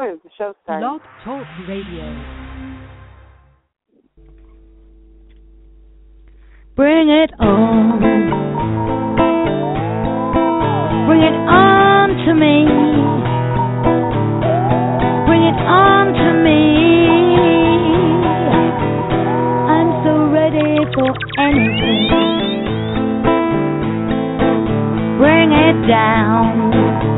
Oh, the show started. Blog Talk Radio. Bring it on. Bring it on to me. Bring it on to me. I'm so ready for anything. Bring it down.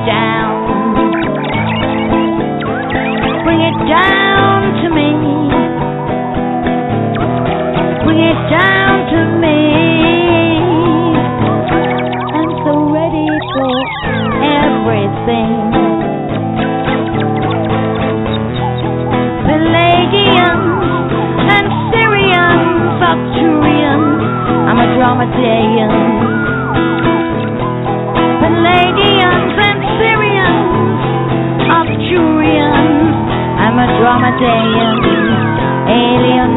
Pleiadians and Sirians, Arcturians, I'm so ready for everything. The legion, the cerium, I'm a Dromedaean. Dromedaean. Alien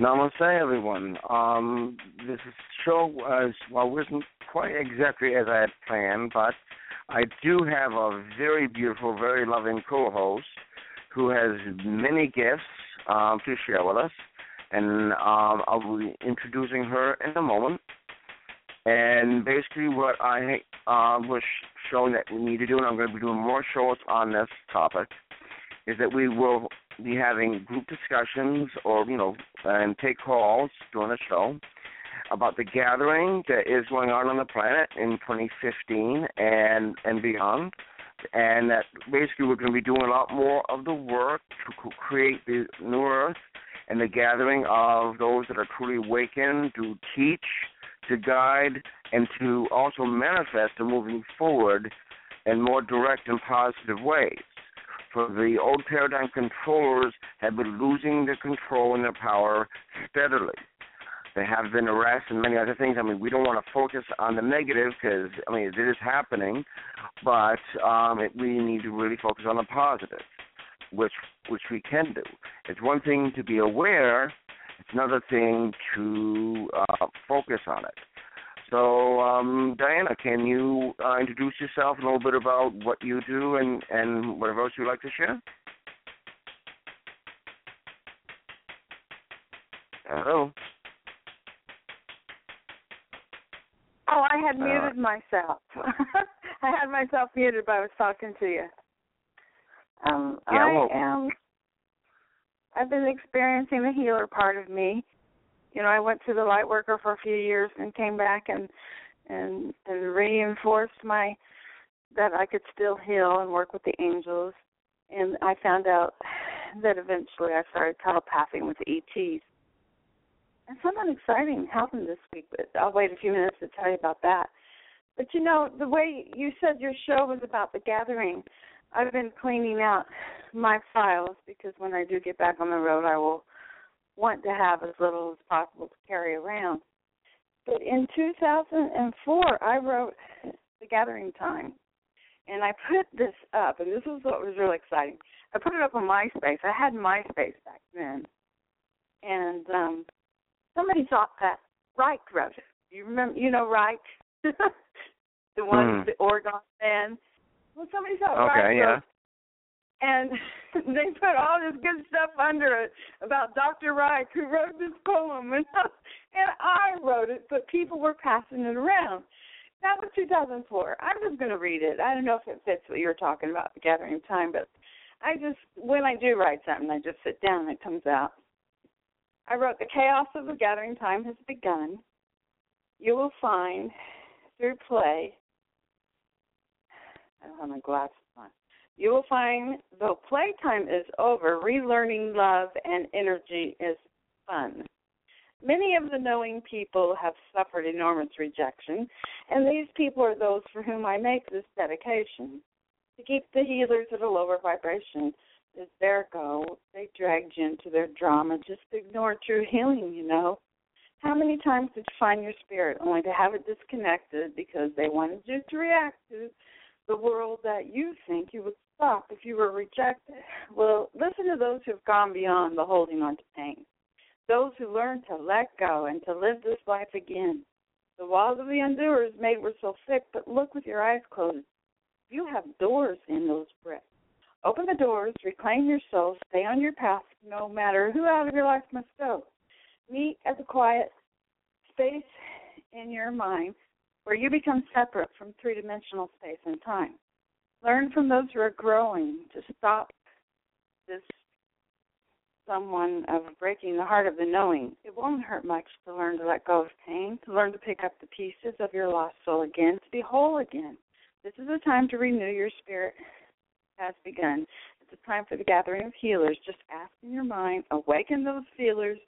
Namaste, everyone. Um, this is show uh, well wasn't quite exactly as I had planned, but I do have a very beautiful, very loving co-host who has many gifts um, to share with us, and um, I'll be introducing her in a moment. And basically, what I uh, was showing that we need to do, and I'm going to be doing more shows on this topic, is that we will be having group discussions or, you know, and take calls during the show about the gathering that is going on on the planet in 2015 and and beyond, and that basically we're going to be doing a lot more of the work to create the new Earth and the gathering of those that are truly awakened to teach, to guide and to also manifest the moving forward in more direct and positive ways. For the old paradigm controllers have been losing their control and their power steadily. They have been harassed and many other things. I mean, we don't want to focus on the negative because I mean it is happening, but um, it, we need to really focus on the positive, which which we can do. It's one thing to be aware; it's another thing to uh, focus on it. So, um, Diana, can you uh, introduce yourself a little bit about what you do and, and whatever else you'd like to share? Hello. Oh, I had muted myself. I had myself muted, but I was talking to you. Um, yeah, well, I am. I've been experiencing the healer part of me. You know, I went to the light worker for a few years and came back and and and reinforced my that I could still heal and work with the angels. And I found out that eventually I started telepathing with ETs. And something exciting happened this week, but I'll wait a few minutes to tell you about that. But you know, the way you said your show was about the gathering, I've been cleaning out my files because when I do get back on the road, I will want to have as little as possible to carry around. But in 2004, I wrote The Gathering Time. And I put this up, and this is what was really exciting. I put it up on MySpace. I had MySpace back then. And um somebody thought that Reich wrote it. You remember, you know Reich? the one, Mm. the orgone man. Well, somebody thought Okay, Reich yeah. wrote and they put all this good stuff under it about Dr. Reich who wrote this poem and and I wrote it, but people were passing it around. That was 2004. I'm just going to read it. I don't know if it fits what you were talking about, the gathering time, but I just when I do write something, I just sit down and it comes out. I wrote the chaos of the gathering time has begun. You will find through play. I don't have my glasses on. You will find, though playtime is over, relearning love and energy is fun. Many of the knowing people have suffered enormous rejection, and these people are those for whom I make this dedication. To keep the healers at a lower vibration is their goal. They dragged you into their drama. Just ignore true healing, you know. How many times did you find your spirit only to have it disconnected because they wanted you to react to the world that you think you would stop if you were rejected. Well, listen to those who have gone beyond the holding on to pain. Those who learn to let go and to live this life again. The walls of the undoers made were so thick, but look with your eyes closed. You have doors in those bricks. Open the doors, reclaim your soul, stay on your path, no matter who out of your life must go. Meet at the quiet space in your mind where you become separate from three dimensional space and time. Learn from those who are growing to stop this someone of breaking the heart of the knowing. It won't hurt much to learn to let go of pain, to learn to pick up the pieces of your lost soul again, to be whole again. This is a time to renew your spirit has begun. It's a time for the gathering of healers. Just ask in your mind, awaken those feelers,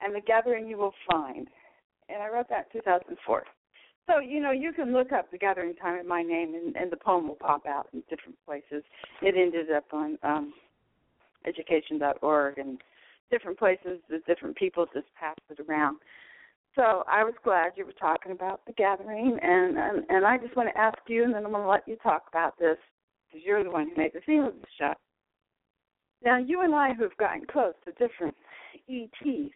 and the gathering you will find. And I wrote that in 2004. So, you know, you can look up the gathering time in my name and, and the poem will pop out in different places. It ended up on um education.org and different places that different people just passed it around. So I was glad you were talking about the gathering, and and, and I just want to ask you, and then I'm going to let you talk about this because you're the one who made the theme of the show. Now, you and I, who've gotten close to different ETs,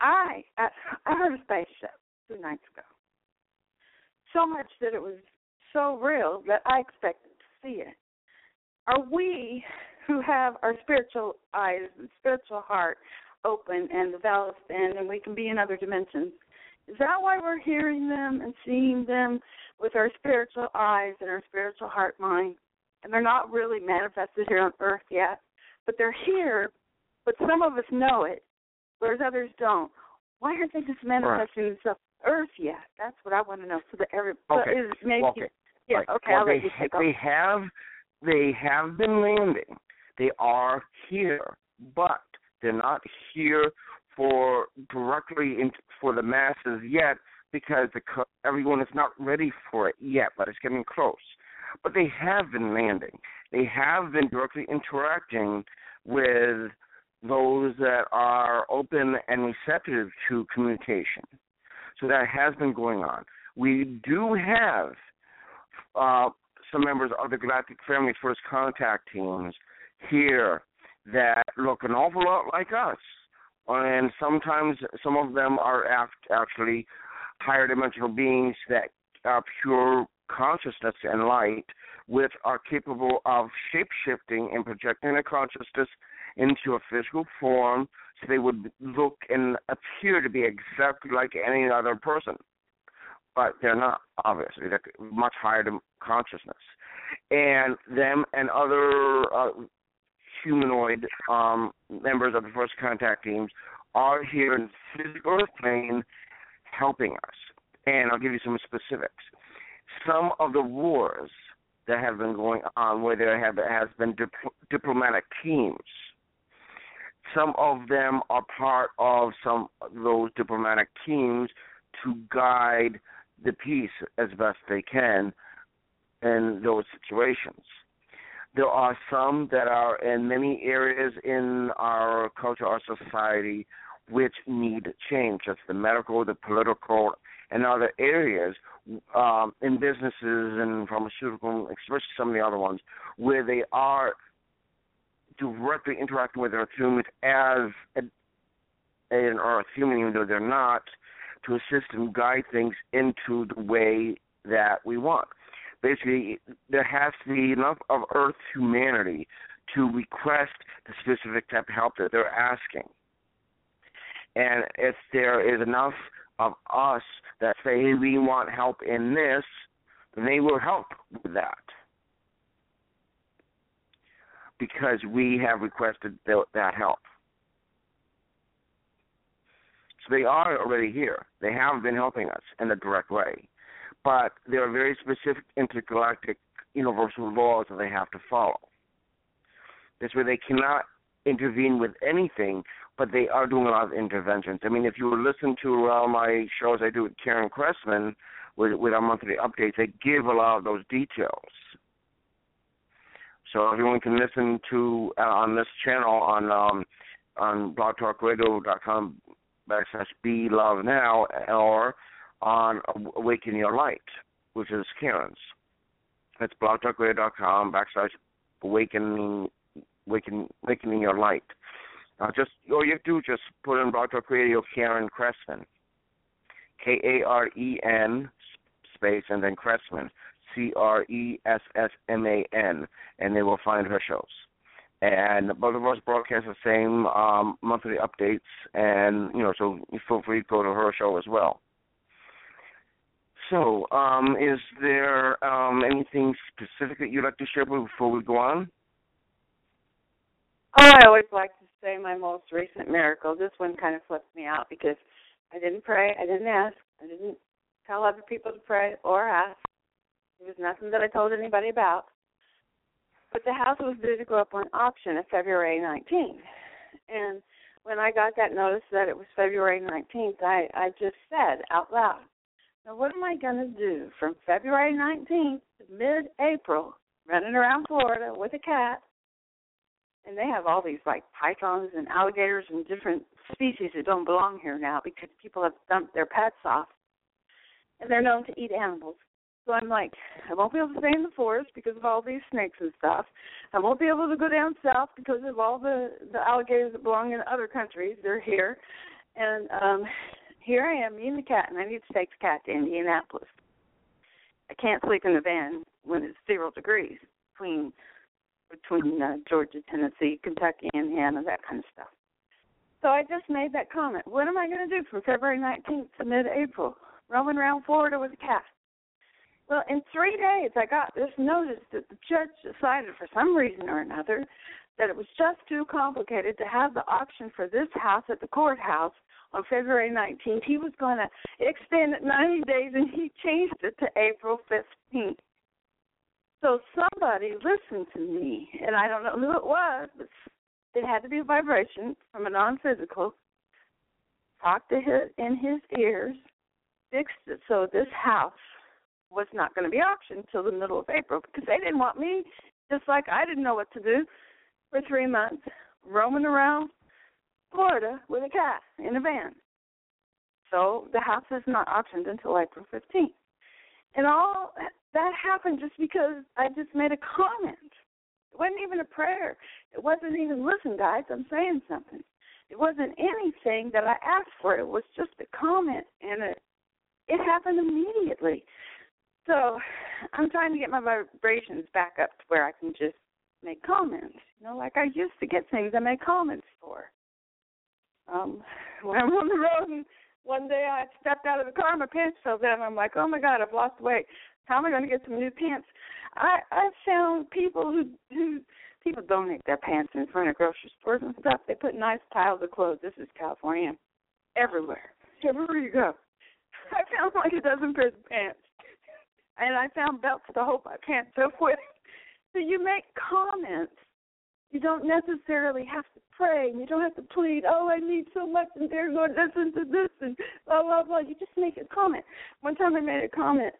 I I, I heard a spaceship two nights ago. So much that it was so real that I expected to see it. Are we who have our spiritual eyes and spiritual heart open and the valves stand and we can be in other dimensions. Is that why we're hearing them and seeing them with our spiritual eyes and our spiritual heart mind? And they're not really manifested here on earth yet, but they're here, but some of us know it, whereas others don't. Why aren't they just manifesting themselves on earth yet? That's what I want to know. So every so Okay. is maybe Okay. yeah, Right. okay, well, I'll they let you take they have they have been landing. They are here, but they're not here for directly in, for the masses yet. because the, everyone is not ready for it yet, but it's getting close. But they have been landing. They have been directly interacting with those that are open and receptive to communication. So that has been going on. We do have uh, some members of the Galactic Family First Contact teams here that look an awful lot like us. And sometimes some of them are act- actually higher dimensional beings that are pure consciousness and light, which are capable of shape shifting and projecting their consciousness into a physical form they would look and appear to be exactly like any other person. But they're not, obviously. They're much higher consciousness. And them and other uh, humanoid um, members of the first contact teams are here in physical plane helping us. And I'll give you some specifics. Some of the wars that have been going on where there have has been dip- diplomatic teams. Some of them are part of some of those diplomatic teams to guide the peace as best they can in those situations. There are some that are in many areas in our culture, our society, which need change. That's the medical, the political, and other areas um, in businesses and pharmaceutical, especially some of the other ones, where they are directly interacting with Earth humans as an Earth human, even though they're not, to assist and guide things into the way that we want. Basically, there has to be enough of Earth humanity to request the specific type of help that they're asking. And if there is enough of us that say, hey, we want help in this, then they will help with that. Because we have requested that help. So they are already here. They have been helping us in a direct way. But there are very specific intergalactic universal laws that they have to follow. This way they cannot intervene with anything but they are doing a lot of interventions. I mean, if you listen to uh, my shows I do with Karen Cressman with, with our monthly updates, they give a lot of those details. So everyone can listen to uh, on this channel on um, on blogtalkradio.com backslash be love now or on Awaken Your Light, which is Karen's. That's blogtalkradio.com backslash awakening awaken, awakening your light. Uh, just all you do just put in Blog Talk Radio Karen Cressman, K A R E N space and then Cressman, C R E S S M A N, and they will find her shows. And both of us broadcast the same um, monthly updates, and you know, so feel free to go to her show as well. So, um, is there um, anything specific that you'd like to share before we go on? Oh, I always like to say my most recent miracle. This one kind of flips me out because I didn't pray, I didn't ask, I didn't tell other people to pray or ask. It was nothing that I told anybody about. But the house was due to go up on auction on February 19th. And when I got that notice that it was February 19th, I, I just said out loud, now what am I going to do from February 19th to mid April running around Florida with a cat and they have all these like pythons and alligators and different species that don't belong here now because people have dumped their pets off and they're known to eat animals. So I'm like, I won't be able to stay in the forest because of all these snakes and stuff. I won't be able to go down south because of all the the alligators that belong in other countries. They're here, and um here I am, me and the cat, and I need to take the cat to Indianapolis. I can't sleep in the van when it's zero degrees between between uh, Georgia, Tennessee, Kentucky, Indiana, that kind of stuff. So I just made that comment. What am I going to do from February 19th to mid-April? Roaming around Florida with a cat. Well, in three days, I got this notice that the judge decided, for some reason or another, that it was just too complicated to have the auction for this house at the courthouse on February 19th. He was going to extend it 90 days, and he changed it to April 15th. So somebody listened to me, and I don't know who it was, but it had to be a vibration from a non-physical. Talked to his in his ears, fixed it so this house was not going to be auctioned until the middle of April because they didn't want me, just like I didn't know what to do, for three months roaming around Florida with a cat in a van. So the house is not auctioned until April 15th. And all that happened just because I just made a comment. It wasn't even a prayer. It wasn't even, listen, guys, I'm saying something. It wasn't anything that I asked for. It was just a comment, and it it happened immediately. So I'm trying to get my vibrations back up to where I can just make comments. You know, like I used to get things I make comments for. Um, when I'm on the road and one day I stepped out of the car, my pants fell down. I'm like, oh my god, I've lost weight. How am I going to get some new pants? I I found people who who people donate their pants in front of grocery stores and stuff. They put nice piles of clothes. This is California, everywhere, everywhere you go. I found like a dozen pairs of pants, and I found belts to hold my pants up with. So you make comments. You don't necessarily have to pray, you don't have to plead. Oh, I need so much, and they're listen to this, and blah blah blah. You just make a comment. One time I made a comment.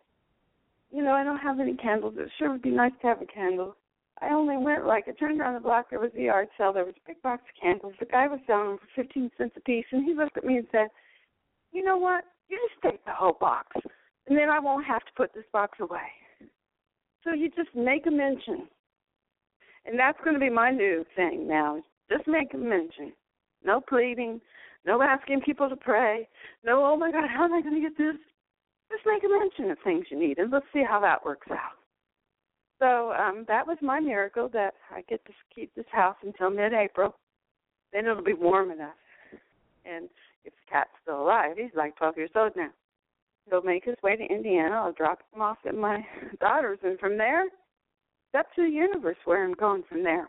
You know, I don't have any candles. It sure would be nice to have a candle. I only went like I turned around the block. There was a yard sale. There was a big box of candles. The guy was selling them for fifteen cents a piece, and he looked at me and said, "You know what? You just take the whole box, and then I won't have to put this box away." So you just make a mention, and that's going to be my new thing now. Just make a mention. No pleading. No asking people to pray. No, oh my God, how am I going to get this? Just make a mention of things you need, and let's see how that works out. So um, that was my miracle that I get to keep this house until mid-April. Then it'll be warm enough. And if the cat's still alive, he's like 12 years old now. He'll make his way to Indiana. I'll drop him off at my daughter's, and from there, it's up to the universe where I'm going from there.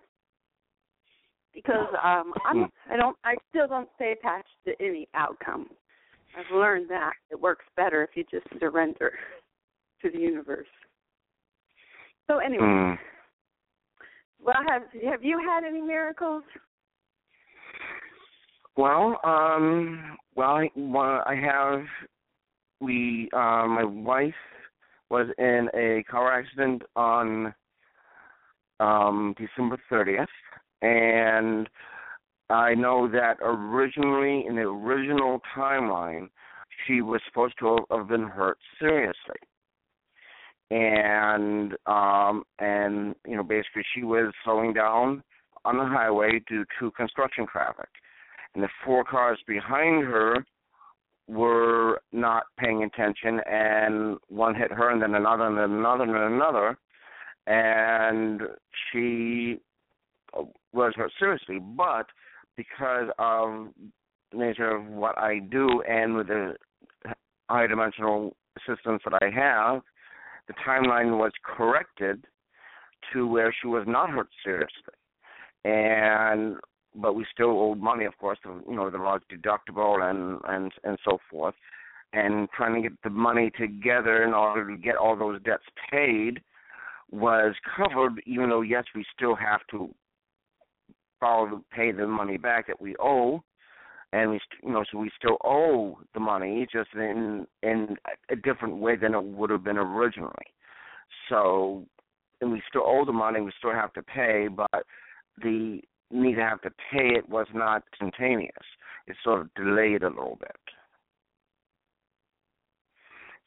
Because um, I'm, I don't, I still don't stay attached to any outcome. I've learned that it works better if you just surrender to the universe. So anyway, Mm. well, have have you had any miracles? Well, um, well, I, well, I have. We, uh, my wife was in a car accident on um December 30th, and I know that originally in the original timeline, she was supposed to have been hurt seriously. And um and you know basically she was slowing down on the highway due to construction traffic. And the four cars behind her were not paying attention and one hit her and then another and then another and then another and she was hurt seriously. But because of the nature of what I do and with the high dimensional assistance that I have the timeline was corrected to where she was not hurt seriously, and but we still owed money, of course, you know, the large deductible and and and so forth, and trying to get the money together in order to get all those debts paid was covered, even though yes, we still have to follow pay the money back that we owe. And we you know so we still owe the money just in in a different way than it would have been originally. So and we still owe the money we still have to pay but the need to have to pay it was not instantaneous it sort of delayed a little bit.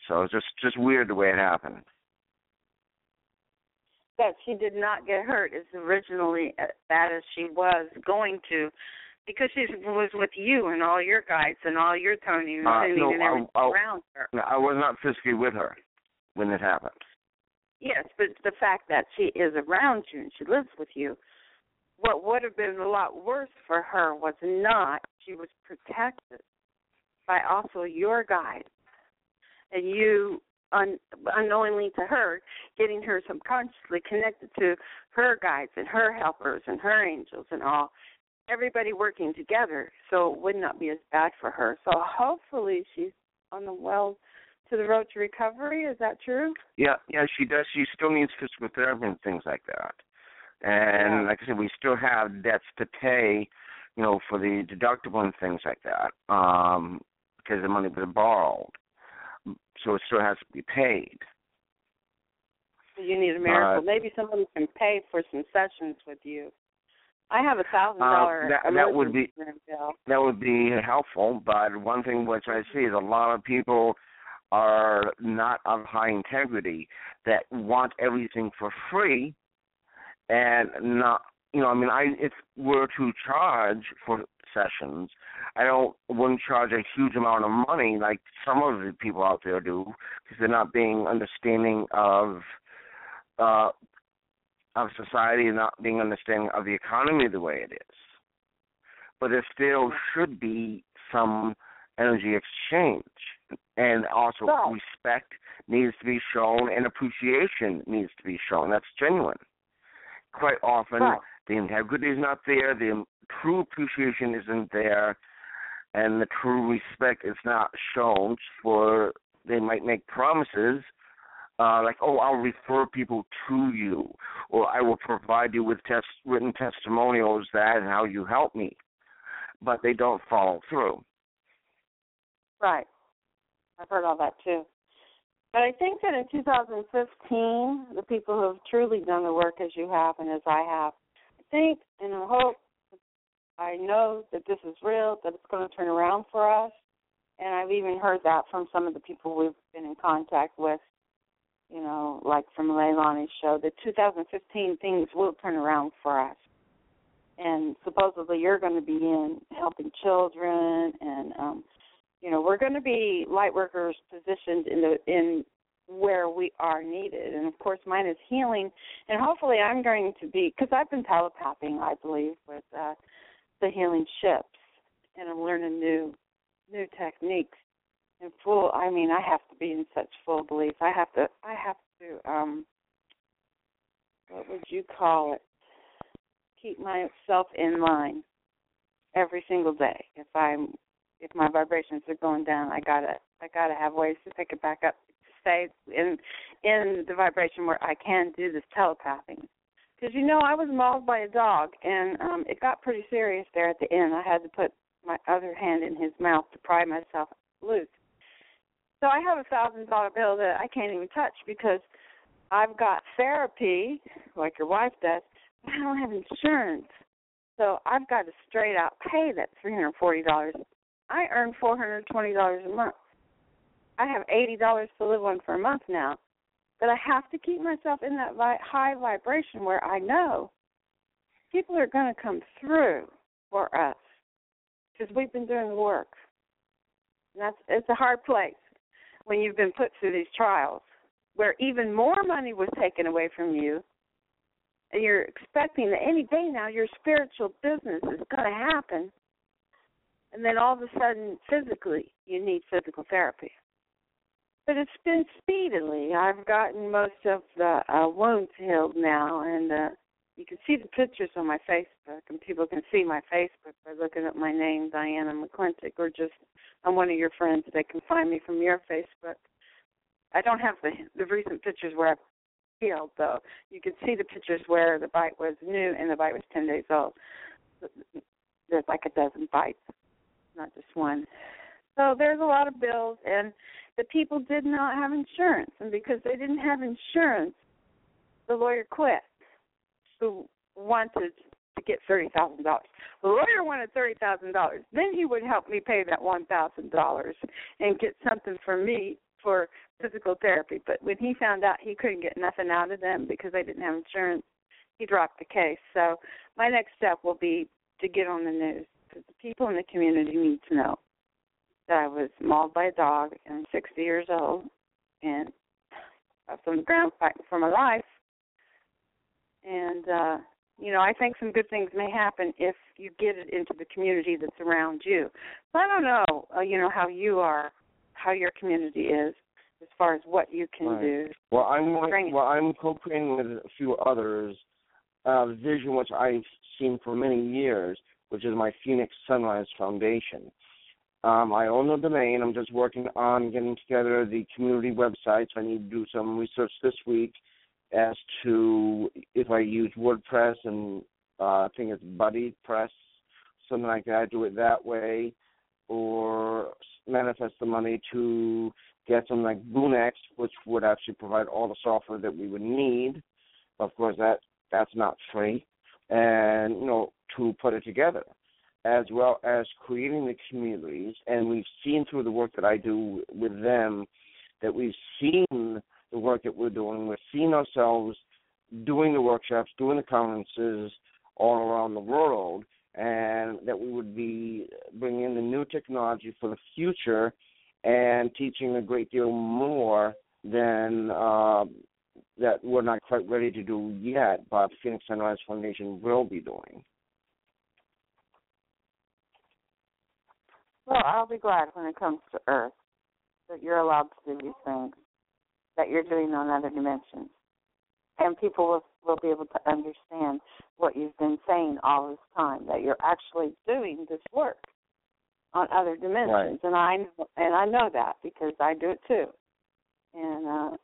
So it's just just weird the way it happened. That she did not get hurt as originally as bad as she was going to, because she was with you and all your guides and all your Tony and Uh, no, and I- everything I- around her. No, I was not physically with her when it happened. Yes, but the fact that she is around you and she lives with you, what would have been a lot worse for her was not she was protected by also your guide and you un, unknowingly to her getting her subconsciously connected to her guides and her helpers and her angels and all everybody working together so it would not be as bad for her so hopefully she's on the well to the road to recovery is that true Yeah, yeah, she does. She still needs physical therapy and things like that. And Yeah. like I said, we still have debts to pay, you know, for the deductible and things like that, um, because the money was borrowed. so it still has to be paid. You need a miracle. Uh, Maybe someone can pay for some sessions with you. I have a thousand dollar Uh, that- that would be- bill. That would be helpful, but one thing which I see is a lot of people are not of high integrity that want everything for free and not you know, I mean I if we're to charge for sessions, I don't wouldn't charge a huge amount of money like some of the people out there do because they're not being understanding of uh of society and not being understanding of the economy the way it is. But there still should be some energy exchange. And also respect needs to be shown and appreciation needs to be shown. That's genuine. Quite often Right. the integrity is not there, the true appreciation isn't there, and the true respect is not shown for they might make promises uh, like, oh, I'll refer people to you, or I will provide you with test, written testimonials that and how you help me, but they don't follow through. Right. I've heard all that too. But I think that in 2015, the people who have truly done the work as you have and as I have, I think and I hope, I know that this is real, that it's going to turn around for us. And I've even heard that from some of the people we've been in contact with, you know, like from Leilani's show, that 2015 things will turn around for us. And supposedly you're going to be in helping children and um you know we're going to be light workers positioned in the in where we are needed. And of course mine is healing. And hopefully i'm going to be because i've been telepathing i believe with uh the healing ships. And i'm learning new new techniques. And full i mean i have to be in such full belief. I have to i have to um what would you call it? Keep myself in line every single day if i'm if my vibrations are going down, I gotta I gotta have ways to pick it back up to stay in in the vibration where I can do this telepathing. Because you know I was mauled by a dog and um it got pretty serious there at the end. I had to put my other hand in his mouth to pry myself loose. So I have a thousand dollar bill that I can't even touch because I've got therapy, like your wife does, but I don't have insurance. So I've got to straight out pay that three hundred forty dollars I earn four hundred twenty dollars a month. I have eighty dollars to live on for a month now, but I have to keep myself in that vi- high vibration where I know people are going to come through for us because we've been doing the work. And that's it's a hard place when you've been put through these trials where even more money was taken away from you. And you're expecting that any day now your spiritual business is going to happen and then all of a sudden physically you need physical therapy. But it's been speedily. I've gotten most of the uh, wounds healed now, and uh, you can see the pictures on my Facebook, and people can see my Facebook by looking at my name, Diana McClintic, or just I'm one of your friends. They can find me from your Facebook. I don't have the the recent pictures where I've healed, though. You can see the pictures where the bite was new and the bite was 10 days old. There's like a dozen bites not just one. So there's a lot of bills, and the people did not have insurance, and because they didn't have insurance, the lawyer quit. Who wanted to get thirty thousand dollars? The lawyer wanted thirty thousand dollars. Then he would help me pay that one thousand dollars and get something for me for physical therapy. But when he found out he couldn't get nothing out of them because they didn't have insurance, he dropped the case. So my next step will be to get on the news because the people in the community need to know that I was mauled by a dog and I'm 60 years old and I was on the ground fighting for my life. And, uh, you know, I think some good things may happen if you get it into the community that's around you. So I don't know, uh, you know, how you are, how your community is as far as what you can Right. do. Well, I'm it. well, I'm co-creating with a few others a vision which I've seen for many years, which is my Phoenix Sunrise Foundation. Um, I own the domain. I'm just working on getting together the community websites. I need to do some research this week as to if I use WordPress and uh, I think it's Buddy Press, something like that. Do it that way, or manifest the money to get something like Boonex, which would actually provide all the software that we would need. Of course, that that's not free, and you know to put it together, as well as creating the communities. And we've seen through the work that I do with them that we've seen the work that we're doing. We've seen ourselves doing the workshops, doing the conferences all around the world, and that we would be bringing in the new technology for the future and teaching a great deal more than uh, that we're not quite ready to do yet, but Phoenix Sunrise Foundation will be doing. Well, I'll be glad when it comes to Earth that you're allowed to do these things that you're doing on other dimensions. And people will, will be able to understand what you've been saying all this time, that you're actually doing this work on other dimensions. Right. And I and I know that because I do it too. And uh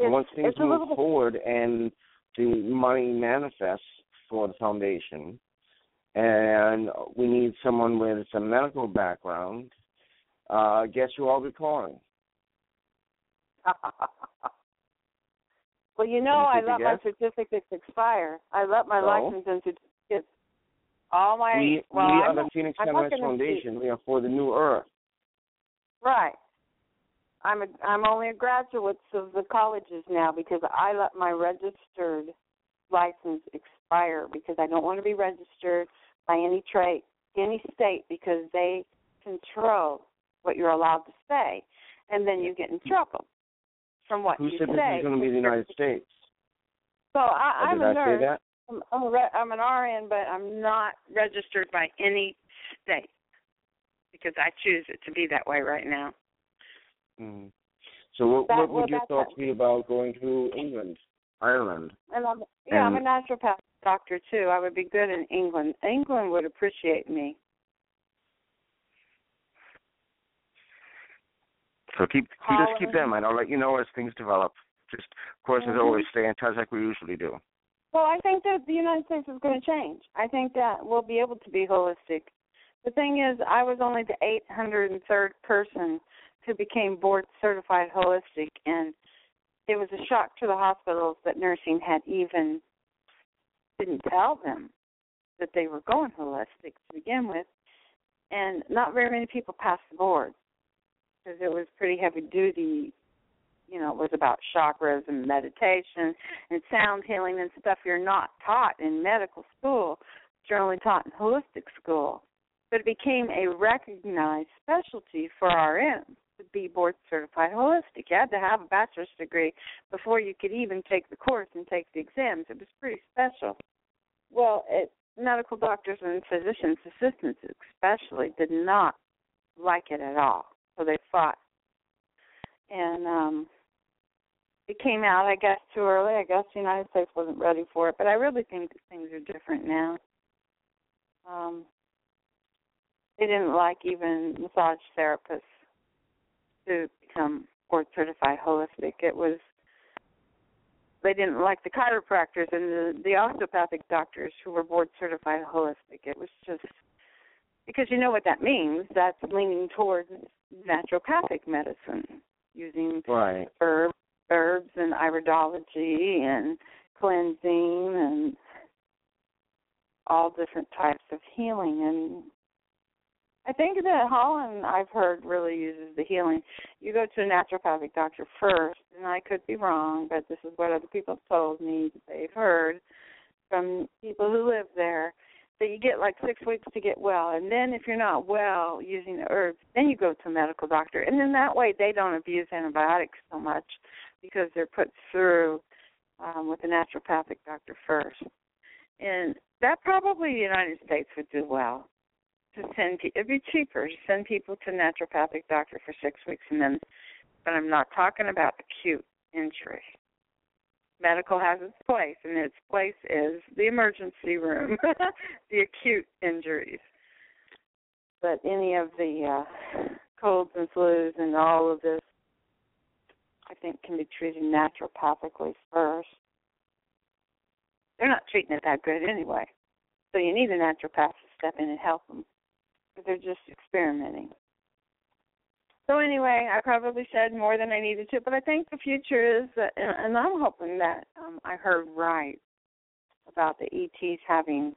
Once things move bit- forward and the money manifests for the foundation, and we need someone with some medical background, uh, guess who I'll be calling? well, you know, I let my certificates expire. I let my So? license and certificates. All my we well, we I'm are the Phoenix Sunrise Foundation. We are for the new Earth. Right. I'm a, I'm only a graduate of the colleges now because I let my registered license expire because I don't want to be registered by any trade any state because they control what you're allowed to say, and then you get in trouble from what Who you said this say. is going to be the United States? So I, oh, I'm did a I nurse. say that? I'm, I'm, a re- I'm an RN, but I'm not registered by any state because I choose it to be that way right now. Mm. So what, That- what well, would your that's thoughts be about going to England, Ireland? And I'm yeah, I'm a And- naturopath doctor too. I would be good in England. England would appreciate me. So keep, keep just keep that in mind. I'll let you know as things develop. Just, of course, as Mhm. always, stay in touch like we usually do. Well, I think that the United States is going to change. I think that we'll be able to be holistic. The thing is, I was only the 803rd person who became board certified holistic, and it was a shock to the hospitals that nursing had even didn't tell them that they were going holistic to begin with, and not very many people passed the board because it was pretty heavy duty you know, it was about chakras and meditation and sound healing and stuff you're not taught in medical school. You're only taught in holistic school. But it became a recognized specialty for RNs to be board certified holistic. You had to have a bachelor's degree before you could even take the course and take the exams. It was pretty special. Well, it, medical doctors and physicians' assistants especially did not like it at all. So they fought and um it came out I guess too early. I guess the United States wasn't ready for it, but I really think things are different now. Um they didn't like even massage therapists to become board certified holistic. It was they didn't like the chiropractors and the, the osteopathic doctors who were board certified holistic. It was just because you know what that means. That's leaning towards naturopathic medicine using Right. herb, herbs and iridology and cleansing and all different types of healing and I think that Holland I've heard really uses the healing. You go to a naturopathic doctor first, and I could be wrong, but this is what other people have told me that they've heard from people who live there that you get like six weeks to get well, and then if you're not well using the herbs, then you go to a medical doctor, and then that way they don't abuse antibiotics so much because they're put through um, with a naturopathic doctor first, and that probably the United States would do well to send. Pe- it'd be cheaper to send people to naturopathic doctor for six weeks, and then. But I'm not talking about acute injury medical has its place, and its place is the emergency room, the acute injuries. But any of the uh, colds and flus and all of this, I think, can be treated naturopathically first. They're not treating it that good anyway, so you need a naturopath to step in and help them. They're just experimenting. So anyway, I probably said more than I needed to, but I think the future is, that, and I'm hoping that um, I heard right about the ETs having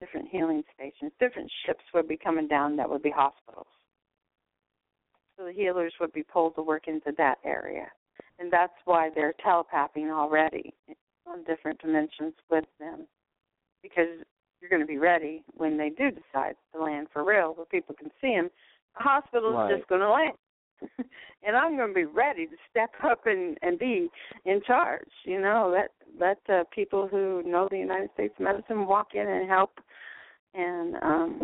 different healing stations. Different ships would be coming down that would be hospitals. So the healers would be pulled to work into that area, and that's why they're telepathing already on different dimensions with them, because you're going to be ready when they do decide to land for real, where people can see them the hospital's right. just going to land. and I'm going to be ready to step up and and be in charge. You know, let let uh, people who know the United States medicine walk in and help, and um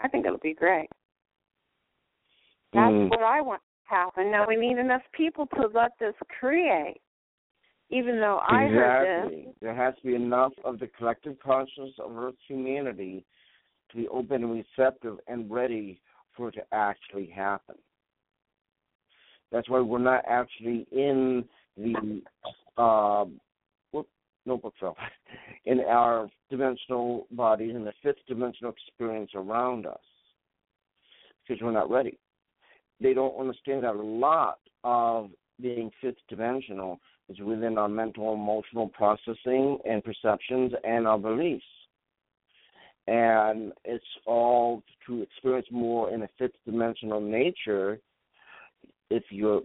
I think it'll be great. That's Mm. what I want to happen. Now we need enough people to let this create. Even though I heard this, Exactly. There has to be enough of the collective consciousness of Earth's humanity to be open and receptive and ready for it to actually happen. That's why we're not actually in the uh, whoop, notebook fell in our dimensional bodies in the fifth dimensional experience around us because we're not ready. They don't understand that a lot of being fifth dimensional is within our mental emotional processing and perceptions and our beliefs. And it's all to experience more in a fifth dimensional nature if your,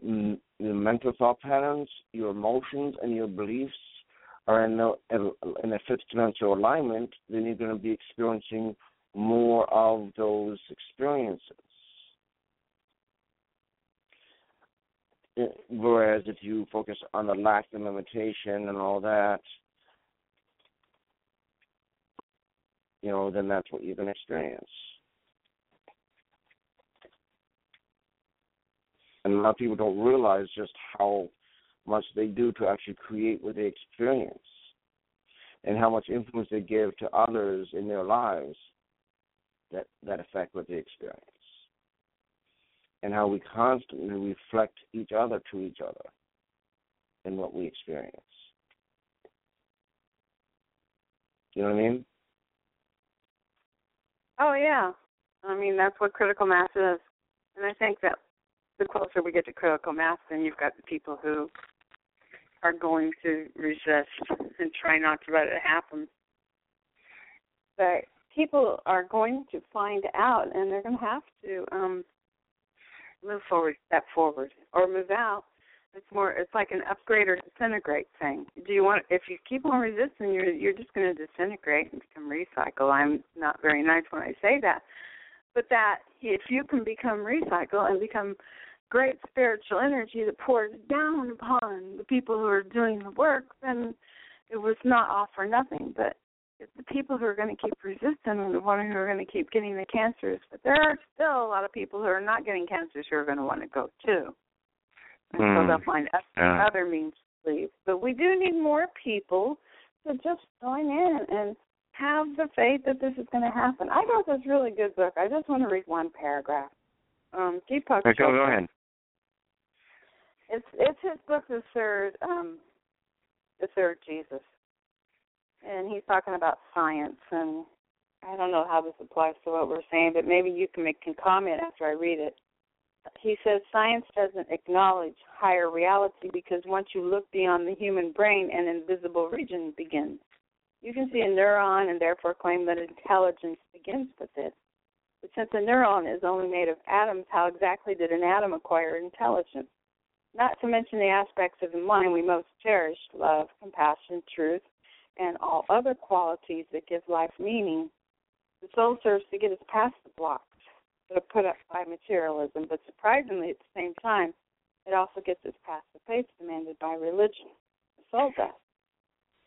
your mental thought patterns, your emotions, and your beliefs are in a, in a fifth dimensional alignment, then you're going to be experiencing more of those experiences. Whereas if you focus on the lack and limitation and all that, you know, then that's what you're going to experience. And a lot of people don't realize just how much they do to actually create what they experience and how much influence they give to others in their lives that, that affect what they experience and how we constantly reflect each other to each other in what we experience. You know what I mean? oh yeah, I mean that's what critical mass is, and I think that the closer we get to critical mass, then you've got the people who are going to resist and try not to let it happen. But people are going to find out, and they're going to have to um, move forward, step forward, or move out. It's more. It's like an upgrade or disintegrate thing. Do you want? If you keep on resisting, you're you're just going to disintegrate and become recycle. I'm not very nice when I say that, but that if you can become recycle and become great spiritual energy that pours down upon the people who are doing the work, then it was not all for nothing. But the people who are going to keep resisting and the ones who are going to keep getting the cancers. But there are still a lot of people who are not getting cancers who are going to want to go too. And so Mm. they'll find other, Yeah. other means to leave. But we do need more people to just join in and have the faith that this is going to happen. I got this really good book. I just want to read one paragraph. Um, Deepak Okay, go Chopra. ahead. It's it's his book, the third, um, the third Jesus, and he's talking about science. And I don't know how this applies to what we're saying, but maybe you can make a comment after I read it. He says science doesn't acknowledge higher reality because once you look beyond the human brain, an invisible region begins. You can see a neuron and therefore claim that intelligence begins with it. But since a neuron is only made of atoms, how exactly did an atom acquire intelligence? not to mention the aspects of the mind we most cherish love, compassion, truth, and all other qualities that give life meaning. The soul serves to get us past the blocks that are put up by materialism, but surprisingly, at the same time, it also gets us past the faith demanded by religion. The soul does.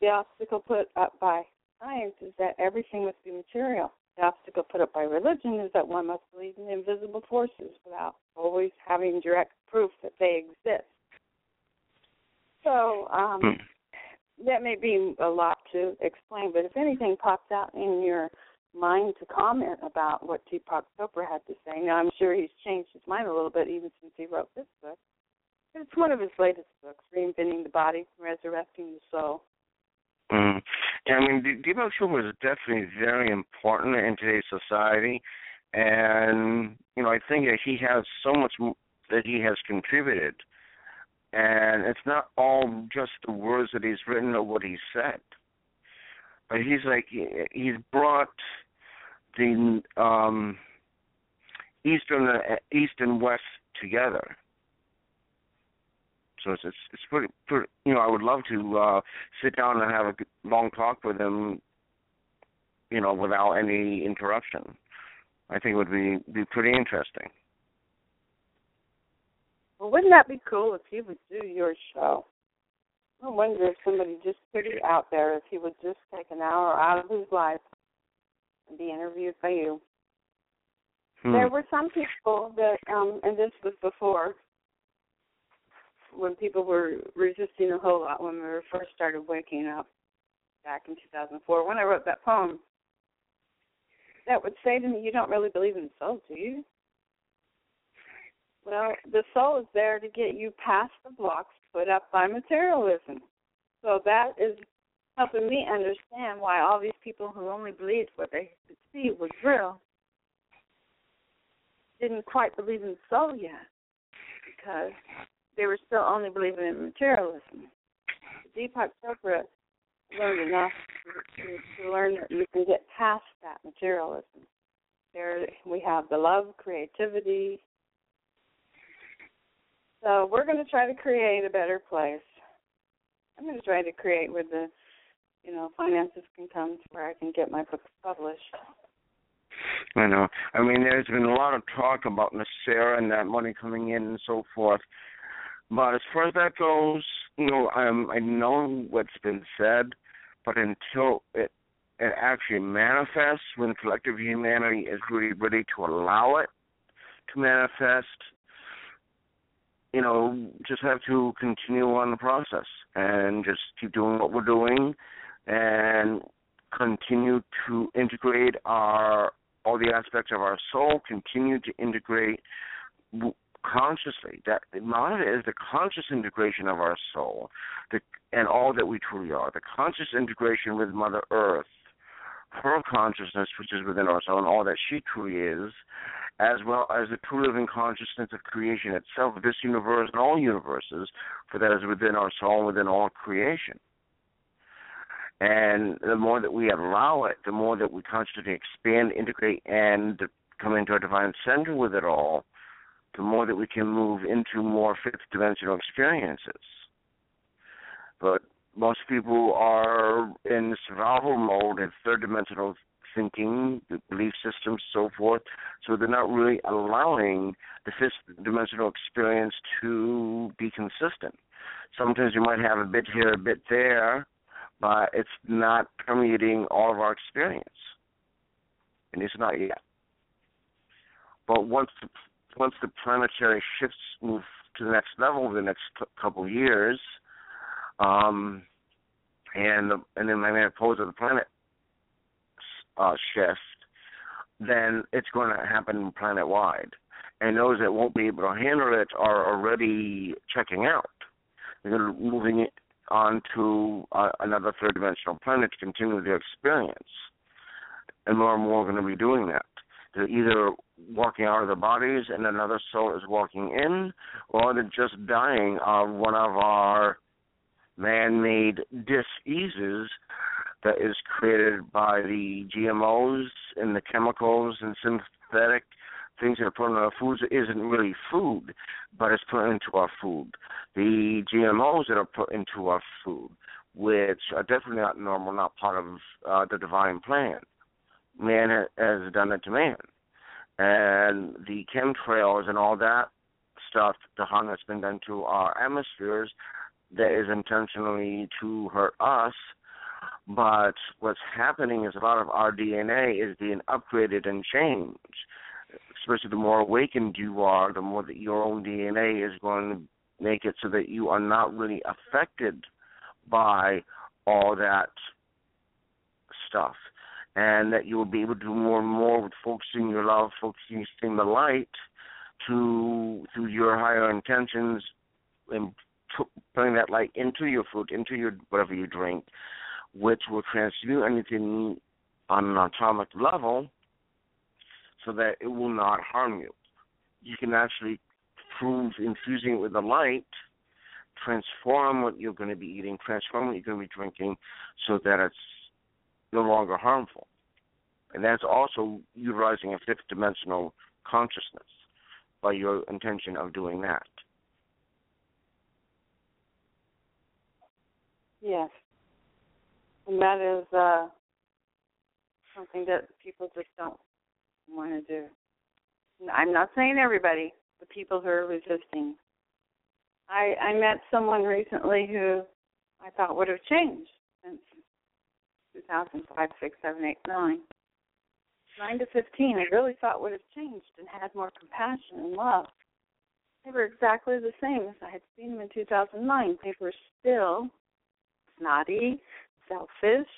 The obstacle put up by science is that everything must be material. The obstacle put up by religion is that one must believe in invisible forces without always having direct proof that they exist. So um, Hmm. that may be a lot to explain, but if anything pops out in your mind to comment about what Deepak Chopra had to say, now I'm sure he's changed his mind a little bit even since he wrote this book. It's one of his latest books, Reinventing the Body, Resurrecting the Soul. Mm. Yeah, I mean, Deepak Chopra is definitely very important in today's society, and you know, I think that he has so much that he has contributed, and it's not all just the words that he's written or what he said, he's like he's brought the um, eastern east and west together. So it's it's, it's pretty, pretty. You know, I would love to uh, sit down and have a long talk with him. You know, without any interruption. I think it would be be pretty interesting. Well, wouldn't that be cool if he would do your show? I wonder if somebody just put it out there, if he would just take an hour out of his life and be interviewed by you. Hmm. There were some people that, um, and this was before, when people were resisting a whole lot when we were first started waking up back in 2004, when I wrote that poem, that would say to me, "You don't really believe in the soul, do you?" Well, the soul is there to get you past the blocks put up by materialism. So that is helping me understand why all these people who only believed what they could see was real didn't quite believe in soul yet because they were still only believing in materialism. Deepak Chopra learned enough to, to learn that you can get past that materialism. There we have the love, creativity. So we're going to try to create a better place. I'm going to try to create where the, you know, finances can come to where I can get my books published. I know. I mean, there's been a lot of talk about NESARA and that money coming in and so forth. But as far as that goes, you know, um, I know what's been said, but until it it actually manifests, when collective humanity is really ready to allow it to manifest, you know, just have to continue on the process and just keep doing what we're doing and continue to integrate our all the aspects of our soul, continue to integrate consciously. That a lot of the conscious integration of our soul, the, and all that we truly are. The conscious integration with Mother Earth, her consciousness, which is within our soul, and all that she truly is, as well as the true living consciousness of creation itself, this universe and all universes, for that is within our soul within all creation. And the more that we allow it, the more that we constantly expand, integrate, and come into a divine center with it all, the more that we can move into more fifth dimensional experiences. But most people are in survival mode and third dimensional thinking, belief systems, so forth. So they're not really allowing the fifth dimensional experience to be consistent. Sometimes you might have a bit here, a bit there, but it's not permeating all of our experience, and it's not yet. But once the once the planetary shifts move to the next level, the next couple of years, um, and and then my pose of the planet uh, shift, then it's going to happen planet wide. And those that won't be able to handle it are already checking out. They're moving it on to uh, another third dimensional planet to continue their experience. And more and more are going to be doing that. They're either walking out of their bodies and another soul is walking in, or they're just dying of one of our man made diseases that is created by the GMOs and the chemicals and synthetic things that are put in our foods that isn't really food, but it's put into our food. The GMOs that are put into our food, which are definitely not normal, not part of uh, the divine plan. Man has done it to man. And the chemtrails and all that stuff, the harm that's been done to our atmospheres, that is intentionally to hurt us but what's happening is a lot of our DNA is being upgraded and changed. Especially the more awakened you are, the more that your own DNA is going to make it so that you are not really affected by all that stuff. And that you will be able to do more and more with focusing your love, focusing the light to through your higher intentions and putting that light into your food, into your whatever you drink, which will transmute anything on an atomic level so that it will not harm you. You can actually prove infusing it with the light, transform what you're going to be eating, transform what you're going to be drinking, so that it's no longer harmful. And that's also utilizing a fifth dimensional consciousness by your intention of doing that. Yes. And that is uh, something that people just don't want to do. I'm not saying everybody, the people who are resisting. I I met someone recently who I thought would have changed since 2005, 6, 7, 8, 9. 9 to 15, I really thought would have changed and had more compassion and love. They were exactly the same as I had seen them in 2009. They were still snotty, selfish.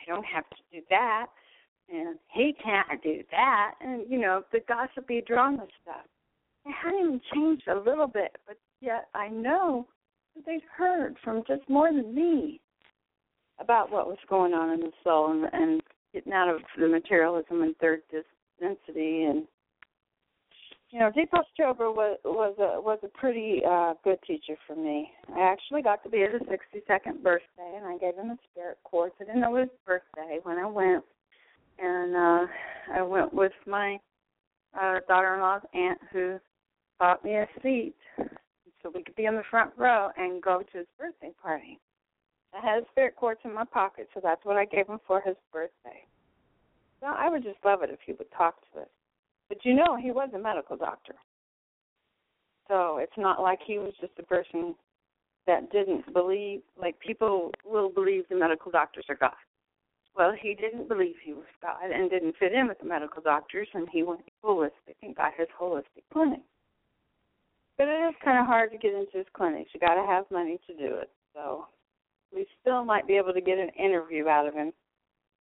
I don't have to do that, and he can't do that, and you know the gossipy drama stuff. They hadn't even changed a little bit, but yet I know that they'd heard from just more than me about what was going on in the soul and, and getting out of the materialism and third density and you know, Deepak Chopra was was a was a pretty uh good teacher for me. I actually got to be at his sixty second birthday and I gave him a spirit quartz. I didn't know his birthday when I went and uh I went with my uh daughter in law's aunt who bought me a seat so we could be in the front row and go to his birthday party. I had a spirit quartz in my pocket, so that's what I gave him for his birthday. So I would just love it if he would talk to us. But you know, he was a medical doctor. So it's not like he was just a person that didn't believe, like people will believe the medical doctors are God. Well, he didn't believe he was God and didn't fit in with the medical doctors, and he went holistic and got his holistic clinic. But it is kind of hard to get into his clinics. You got to have money to do it. So we still might be able to get an interview out of him,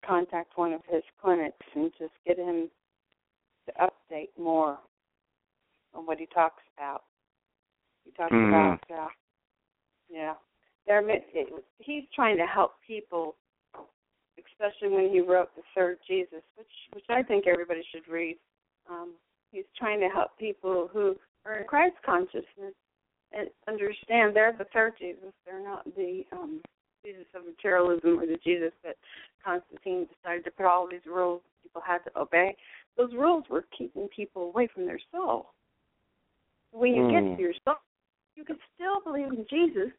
contact one of his clinics, and just get him to update more on what he talks about. He talks mm. about, uh, yeah, there. He's trying to help people, especially when he wrote the Third Jesus, which which I think everybody should read. Um, he's trying to help people who are in Christ consciousness and understand they're the third Jesus. They're not the um, Jesus of materialism or the Jesus that Constantine decided to put all these rules people had to obey. Those rules were keeping people away from their soul. When you mm. get to your soul, you can still believe in Jesus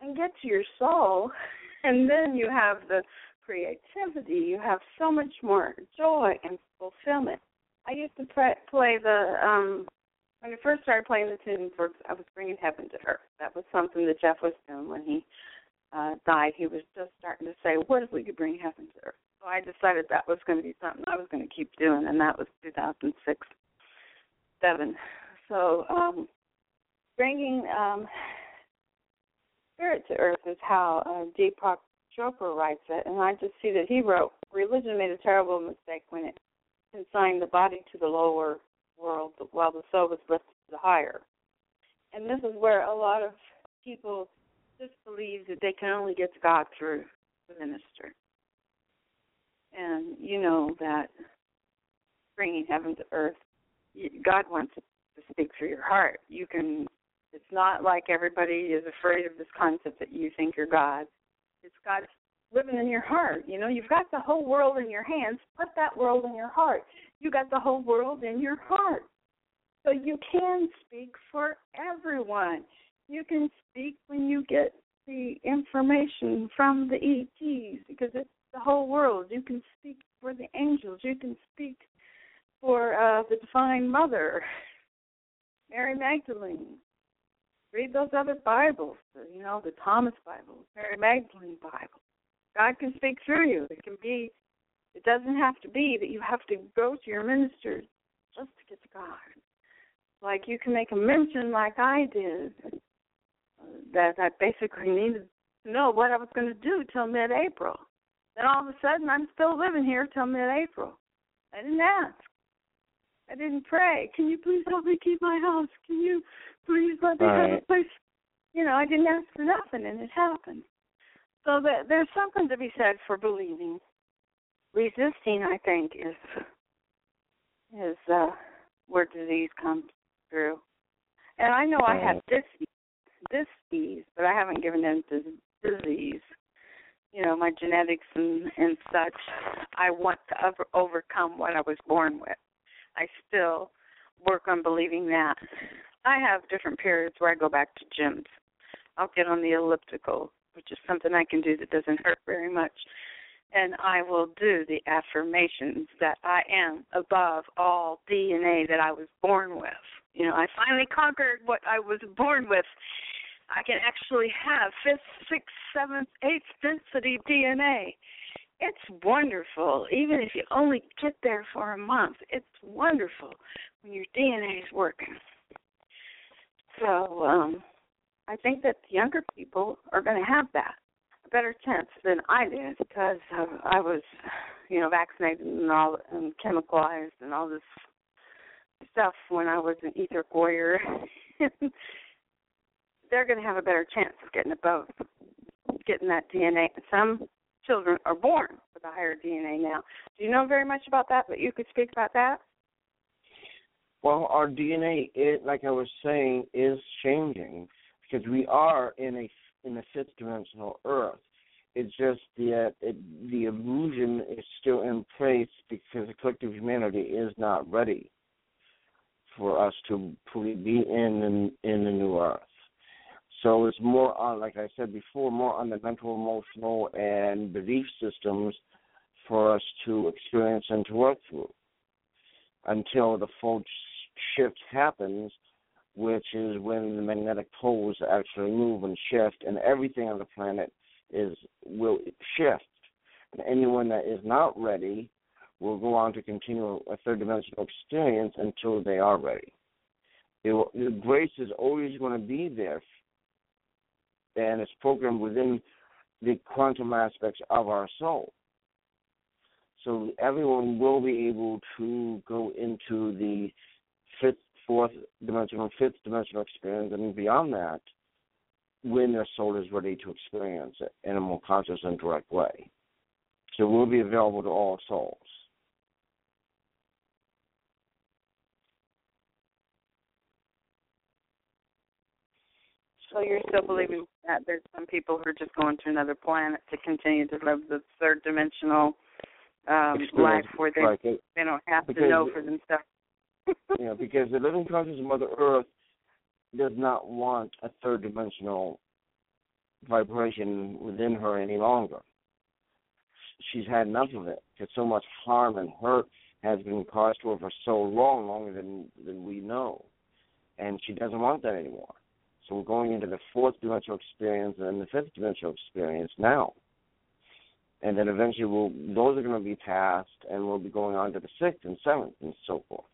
and get to your soul, and then you have the creativity. You have so much more joy and fulfillment. I used to play, play the um when I first started playing the tunes, I was bringing heaven to earth. That was something that Jeff was doing when he uh, died, he was just starting to say, "What if we could bring heaven to earth?" So I decided that was going to be something I was going to keep doing, and that was 2006, seven. So um, bringing um, spirit to earth is how uh, Deepak Chopra writes it, and I just see that he wrote, "Religion made a terrible mistake when it consigned the body to the lower world, while the soul was lifted to the higher." And this is where a lot of people just believe that they can only get to God through the minister. And you know that bringing heaven to earth, God wants to speak through your heart. You can. It's not like everybody is afraid of this concept that you think you're God. It's God living in your heart. You know, you've got the whole world in your hands. Put that world in your heart. You got the whole world in your heart. So you can speak for everyone. You can speak when you get the information from the ETs because it's the whole world. You can speak for the angels. You can speak for uh, the Divine Mother, Mary Magdalene. Read those other Bibles, you know, the Thomas Bible, Mary Magdalene Bible. God can speak through you. It can be, it doesn't have to be that you have to go to your ministers just to get to God. Like you can make a mention, like I did, that I basically needed to know what I was going to do till mid-April. Then all of a sudden, I'm still living here till mid-April. I didn't ask. I didn't pray. Can you please help me keep my house? Can you please let me have a place? You know, I didn't ask for nothing, and it happened. So that there's something to be said for believing. Resisting, I think, is is uh, where disease comes through. And I know I have this disease, but I haven't given in to disease. You know, my genetics and and such. I want to over, overcome what I was born with. I still work on believing that. I have different periods where I go back to gyms. I'll get on the elliptical, which is something I can do that doesn't hurt very much. And I will do the affirmations that I am above all DNA that I was born with. You know, I finally conquered what I was born with. I can actually have fifth, sixth, seventh, eighth density DNA. It's wonderful. Even if you only get there for a month, it's wonderful when your DNA is working. So, um, I think that younger people are going to have that a better chance than I did because uh, I was, you know, vaccinated and all and chemicalized and all this stuff when I was an etheric warrior. They're going to have a better chance of getting it getting that DNA. Some children are born with a higher DNA now. Do you know very much about that? But you could speak about that. Well, our DNA, it, like I was saying, is changing because we are in a in a fifth dimensional Earth. It's just that it, the illusion is still in place because the collective humanity is not ready for us to fully be in, in the new Earth. So it's more on, like I said before, more on the mental, emotional, and belief systems for us to experience and to work through until the full shift happens, which is when the magnetic poles actually move and shift, and everything on the planet is will shift. And anyone that is not ready will go on to continue a third dimensional experience until they are ready. Will, grace is always going to be there, and it's programmed within the quantum aspects of our soul. So everyone will be able to go into the fifth, fourth dimensional, fifth dimensional experience, and beyond that, when their soul is ready to experience it in a more conscious and direct way. So it will be available to all souls. So you're still believing that there's some people who are just going to another planet to continue to live the third dimensional um, life where they right, they don't have to know for themselves. know, because the living conscious of Mother Earth does not want a third dimensional vibration within her any longer. She's had enough of it because so much harm and hurt has been caused to her for so long, longer than than we know, and she doesn't want that anymore. So we're going into the fourth dimensional experience and the fifth dimensional experience now, and then eventually we'll those are going to be passed, and we'll be going on to the sixth and seventh and so forth.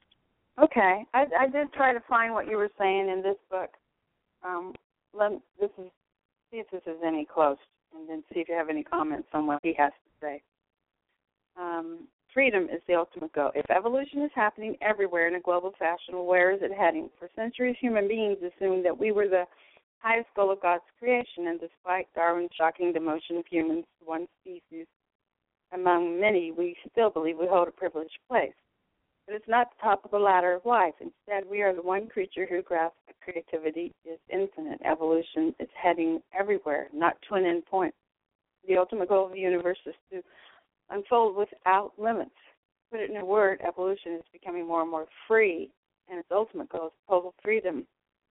Okay, I, I did try to find what you were saying in this book. Um, let this is see if this is any close, and then see if you have any comments on what he has to say. Um, freedom is the ultimate goal. If evolution is happening everywhere in a global fashion, where is it heading? For centuries, human beings assumed that we were the highest goal of God's creation, and despite Darwin's shocking demotion of humans to one species among many, we still believe we hold a privileged place. But it's not the top of the ladder of life. Instead, we are the one creature who grasps that creativity is infinite. Evolution is heading everywhere, not to an end point. The ultimate goal of the universe is to unfold without limits. Put it in a word, evolution is becoming more and more free, and its ultimate goal is total freedom.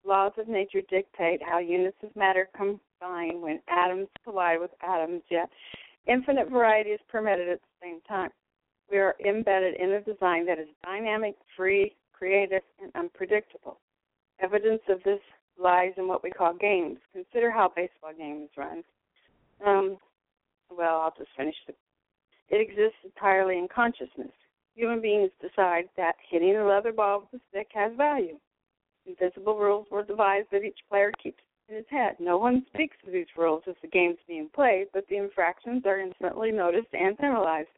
Laws of nature dictate how units of matter combine when atoms collide with atoms, yet infinite variety is permitted at the same time. We are embedded in a design that is dynamic, free, creative, and unpredictable. Evidence of this lies in what we call games. Consider how baseball games run. Um, well, I'll just finish the. It exists entirely in consciousness. Human beings decide that hitting a leather ball with a stick has value. Invisible rules were devised that each player keeps in his head. No one speaks of these rules as the game's being played, but the infractions are instantly noticed and penalized.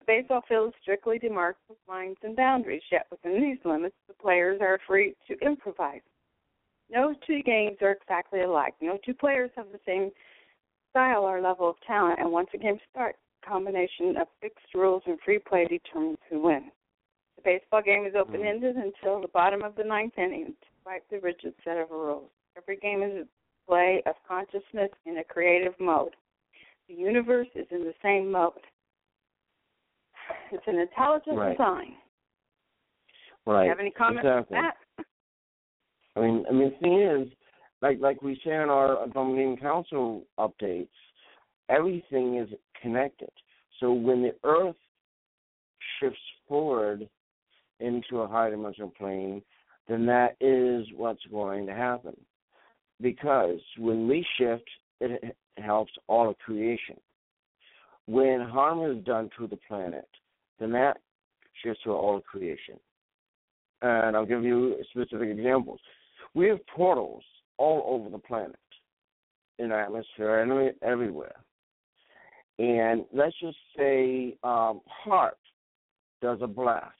The baseball field is strictly demarked with lines and boundaries, yet within these limits, the players are free to improvise. No two games are exactly alike. No two players have the same style or level of talent, and once a game starts, combination of fixed rules and free play determines who wins. The baseball game is open mm. ended until the bottom of the ninth inning. despite the rigid set of rules. Every game is a play of consciousness in a creative mode. The universe is in the same mode. It's an intelligent Right. design. Right. Do You have any comments exactly. on that? I mean, I mean, the thing is, like like we say in our Andromedan Council updates, everything is connected. So when the Earth shifts forward into a high dimensional plane, then that is what's going to happen. Because when we shift, it helps all of creation. When harm is done to the planet, then that shifts to all of creation. And I'll give you specific examples. We have portals all over the planet, in our atmosphere, and everywhere. And let's just say um, HAARP does a blast,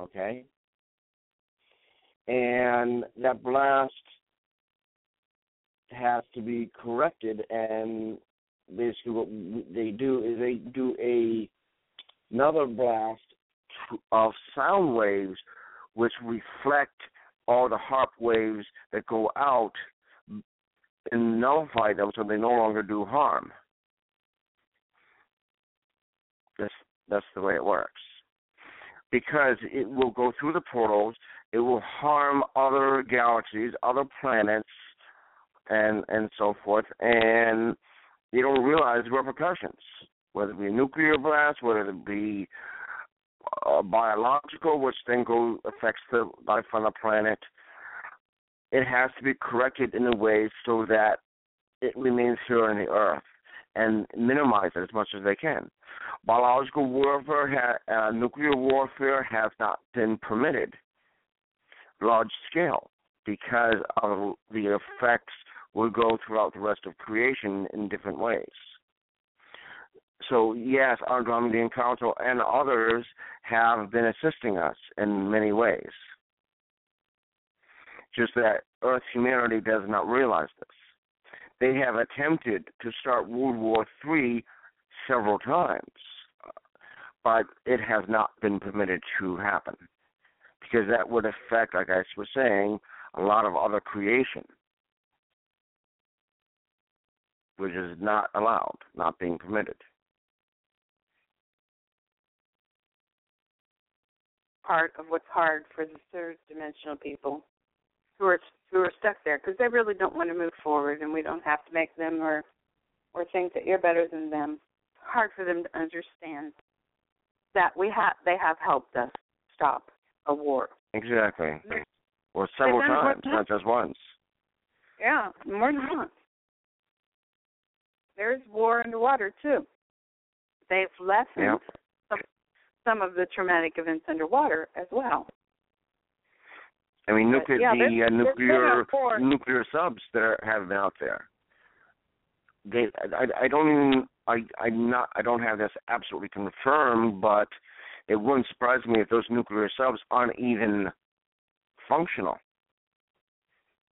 okay? And that blast has to be corrected, and basically what they do is they do a another blast of sound waves which reflect all the HAARP waves that go out and nullify them so they no longer do harm. That's that's the way it works. Because it will go through the portals, it will harm other galaxies, other planets and and so forth and they don't realize the repercussions, whether it be a nuclear blast, whether it be uh, biological, which then go affects the life on the planet. It has to be corrected in a way so that it remains here on the Earth and minimize it as much as they can. Biological warfare, ha- uh, nuclear warfare has not been permitted large scale because of the effects will go throughout the rest of creation in different ways. So yes, our Andromedan Council and others have been assisting us in many ways. Just that Earth humanity does not realize this. They have attempted to start World War III several times, uh, but it has not been permitted to happen because that would affect, like I was saying, a lot of other creation, which is not allowed, not being permitted. part of what's hard for the third dimensional people who are who are stuck there because they really don't want to move forward and we don't have to make them or or think that you're better than them it's hard for them to understand that we have they have helped us stop a war Exactly. Or several done it one times, not just once. yeah more than once there's war underwater too they've lessened Yep. some some of the traumatic events underwater as well I mean, But, nuclear, yeah, the uh, nuclear nuclear subs that are, have been out there. They, I, I don't even, I, I not, I don't have this absolutely confirmed, but it wouldn't surprise me if those nuclear subs aren't even functional.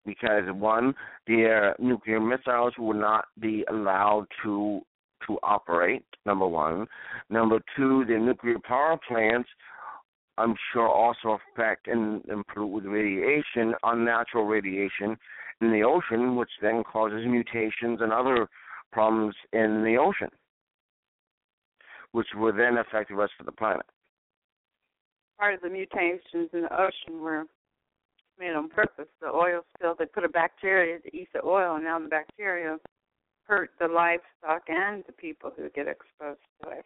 Because one, their nuclear missiles would not be allowed to to operate. Number one. Number two, their nuclear power plants I'm sure also affect and, pollute with radiation, unnatural radiation in the ocean, which then causes mutations and other problems in the ocean, which will then affect the rest of the planet. part of the mutations in the ocean were made on purpose. The oil spill, they put a bacteria to eat the oil, and now the bacteria hurt the livestock and the people who get exposed to it.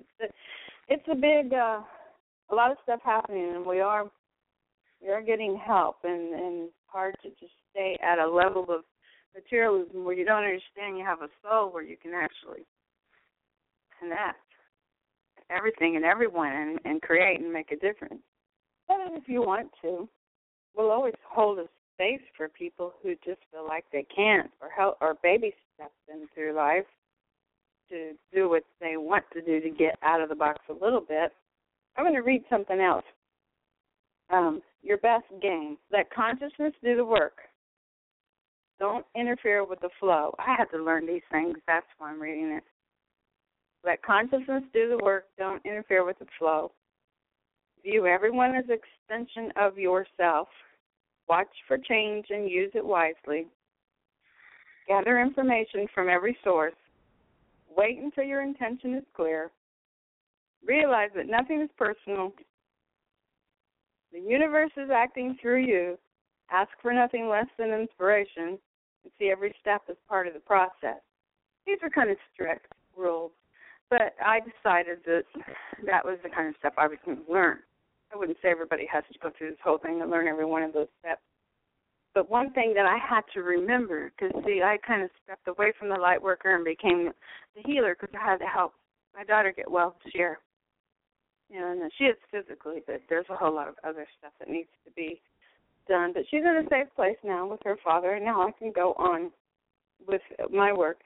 It's a, it's a big, uh, a lot of stuff happening, and we are we are getting help, and and hard to just stay at a level of materialism where you don't understand you have a soul where you can actually connect everything and everyone and, and create and make a difference. But if you want to, we'll always hold a space for people who just feel like they can't or help or baby step them through life to do what they want to do to get out of the box a little bit. I'm going to read something else. Um, your best game. Let consciousness do the work. Don't interfere with the flow. I had to learn these things. That's why I'm reading it. Let consciousness do the work. Don't interfere with the flow. View everyone as an extension of yourself. Watch for change and use it wisely. Gather information from every source. Wait until your intention is clear. Realize that nothing is personal. The universe is acting through you. Ask for nothing less than inspiration and see every step as part of the process. These are kind of strict rules, but I decided that that was the kind of stuff I was going to learn. I wouldn't say everybody has to go through this whole thing and learn every one of those steps. But one thing that I had to remember, because see, I kind of stepped away from the light worker and became the healer because I had to help my daughter get well this year. And she is physically, but there's a whole lot of other stuff that needs to be done. But she's in a safe place now with her father, and now I can go on with my work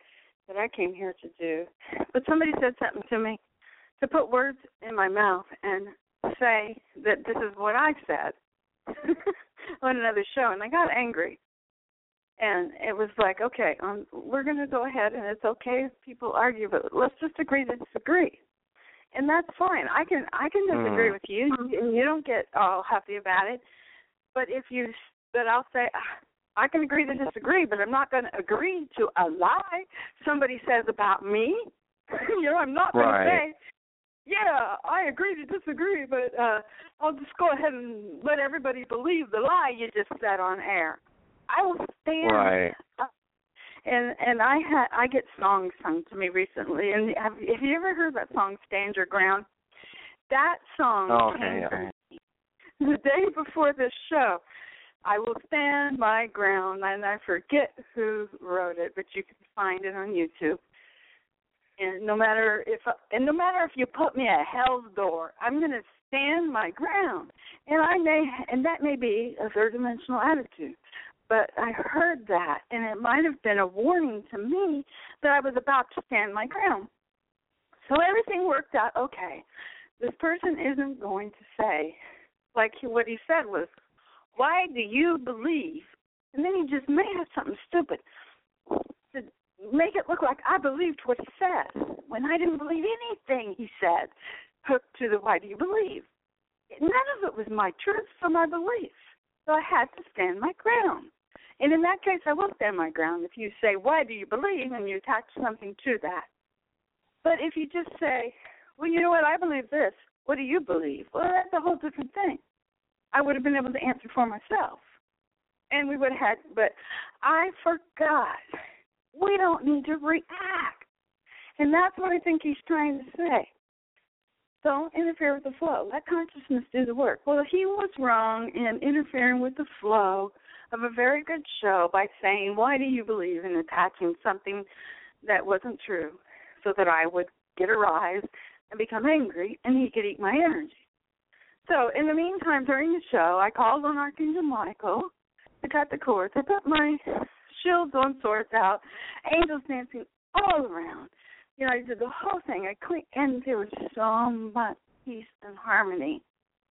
that I came here to do. But somebody said something to me to put words in my mouth and say that this is what I said on another show, and I got angry. And it was like, okay, um, we're going to go ahead, and it's okay if people argue, but let's just agree to disagree, and that's fine. I can I can disagree mm. with you, and you don't get all happy about it. But if you, but I'll say, ah, I can agree to disagree, but I'm not going to agree to a lie somebody says about me. you know, I'm not going right. to say, yeah, I agree to disagree, but uh I'll just go ahead and let everybody believe the lie you just said on air. I will stand right. up. And and I had I get songs sung to me recently, and have have you ever heard that song "Stand Your Ground"? That song oh, okay, came yeah. the day before this show. I will stand my ground, and I forget who wrote it, but you can find it on YouTube and no matter if and no matter if you put me at hell's door, I'm going to stand my ground. And I may and that may be a third dimensional attitude. But I heard that and it might have been a warning to me that I was about to stand my ground. So everything worked out okay. This person isn't going to say like what he said was, "Why do you believe?" And then he just made up something stupid to make it look like I believed what he said when I didn't believe anything he said. Hooked to the why do you believe? None of it was my truth or my belief. So I had to stand my ground. And in that case, I will stand my ground if you say, Why do you believe? and you attach something to that. But if you just say, Well, you know what? I believe this. What do you believe? Well, that's a whole different thing. I would have been able to answer for myself. And we would have had, but I forgot we don't need to react. And that's what I think he's trying to say. Don't interfere with the flow. Let consciousness do the work. Well, he was wrong in interfering with the flow of a very good show by saying, Why do you believe in attaching something that wasn't true so that I would get a rise and become angry and he could eat my energy? So, in the meantime, during the show, I called on Archangel Michael to cut the cords. I put my shields on, swords out, angels dancing all around. You know, I did the whole thing. I clean, and there was so much peace and harmony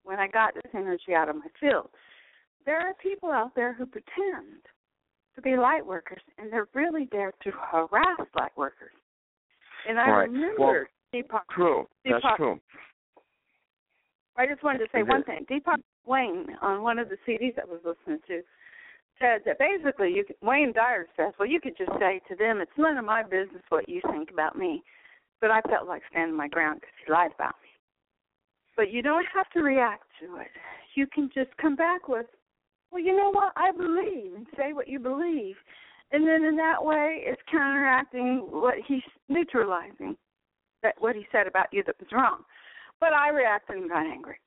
when I got this energy out of my field. There are people out there who pretend to be light workers, and they're really there to harass light workers. And I right. remember well, Deepak. True. Deepak, That's true. I just wanted to say one thing. Deepak Wayne on one of the CDs I was listening to said that basically you could, Wayne Dyer says, well, you could just say to them, it's none of my business what you think about me. But I felt like standing my ground because he lied about me. But you don't have to react to it. You can just come back with, well, you know what? I believe, and say what you believe. And then in that way, it's counteracting what he's neutralizing, that what he said about you that was wrong. But I reacted and got angry.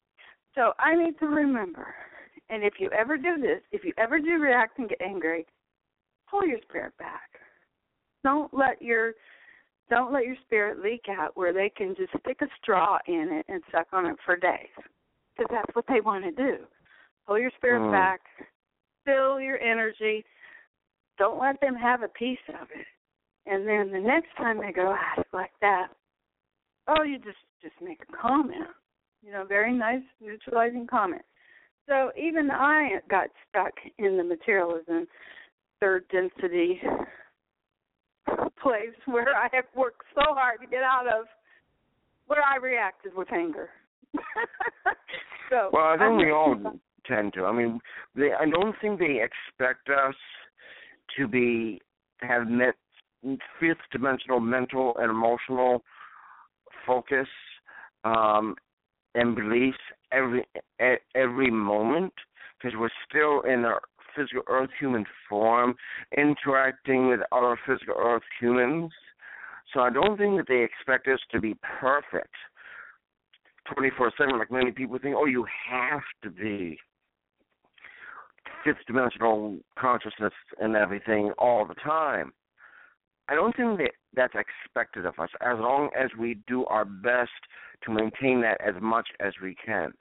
So I need to remember and if you ever do this, if you ever do react and get angry, pull your spirit back. Don't let your don't let your spirit leak out where they can just stick a straw in it and suck on it for days. Because that's what they want to do. Pull your spirit mm. back, fill your energy. Don't let them have a piece of it. And then the next time they go at it like that, oh, you just just make a comment. You know, very nice neutralizing comment. So even I got stuck in the materialism third density place where I have worked so hard to get out of where I reacted with anger. so Well I think we all tend to. I mean, they, I don't think they expect us to be have met fifth dimensional mental and emotional focus um, and beliefs every every moment because we're still in our physical earth human form interacting with other physical earth humans so i don't think that they expect us to be perfect 24 7 like many people think oh you have to be fifth dimensional consciousness and everything all the time I don't think that that's expected of us as long as we do our best to maintain that as much as we can.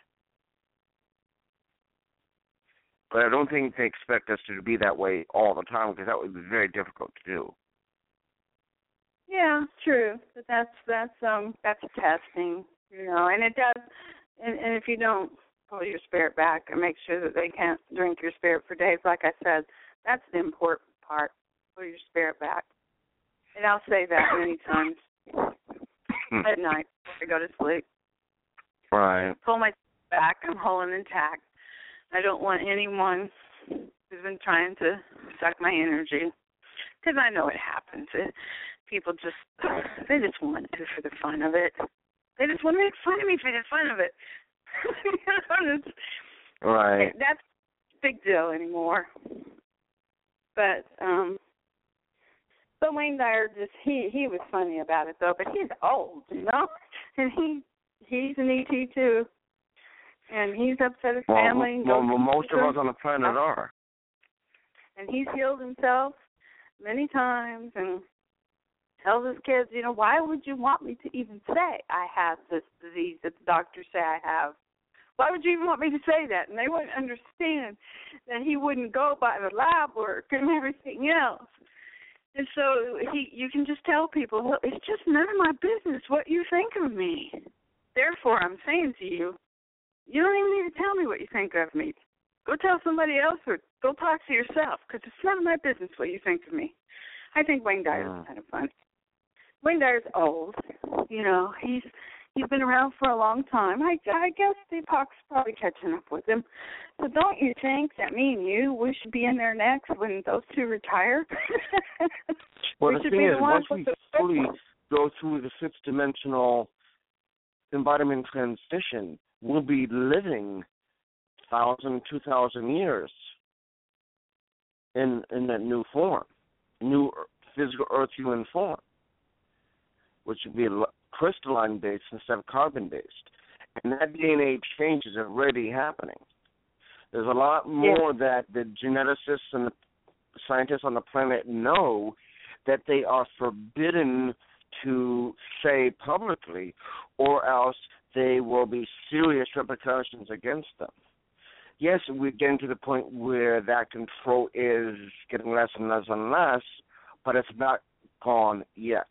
But I don't think they expect us to be that way all the time because that would be very difficult to do. Yeah, true. But that's that's um that's testing, you know, and it does and, and if you don't pull your spirit back and make sure that they can't drink your spirit for days, like I said, that's the important part. Pull your spirit back. And I'll say that many times hmm. at night before I go to sleep. Right. Pull my back. I'm whole and intact. I don't want anyone who's been trying to suck my energy because I know it happens. It, people just they just want it for the fun of it. They just want to make fun of me for the fun of it. right. That's a big deal anymore. But um but Wayne Dyer just he he was funny about it though, but he's old, you know, and he he's an ET too, and he's upset his well, family. Well, well most of us on the planet are. And he's healed himself many times and tells his kids, you know, why would you want me to even say I have this disease that the doctors say I have? Why would you even want me to say that? And they wouldn't understand that he wouldn't go by the lab work and everything else. And so he, you can just tell people, well, it's just none of my business what you think of me. Therefore, I'm saying to you, you don't even need to tell me what you think of me. Go tell somebody else or go talk to yourself because it's none of my business what you think of me. I think Wayne Dyer's mm. kind of fun. Wayne Dyer's old, you know. He's he's been around for a long time. I I guess the epoc's probably catching up with him. So don't you think that me and you we should be in there next when those two retire? well, we the thing is, the once we fully go through the fifth dimensional embodiment transition, we'll be living thousand, two thousand years in in that new form, new physical earth human form, which would be crystalline based instead of carbon based. And that DNA change is already happening. There's a lot more that the geneticists and the scientists on the planet know that they are forbidden to say publicly, or else they will be serious repercussions against them. Yes, we're getting to the point where that control is getting less and less and less, but it's not gone yet.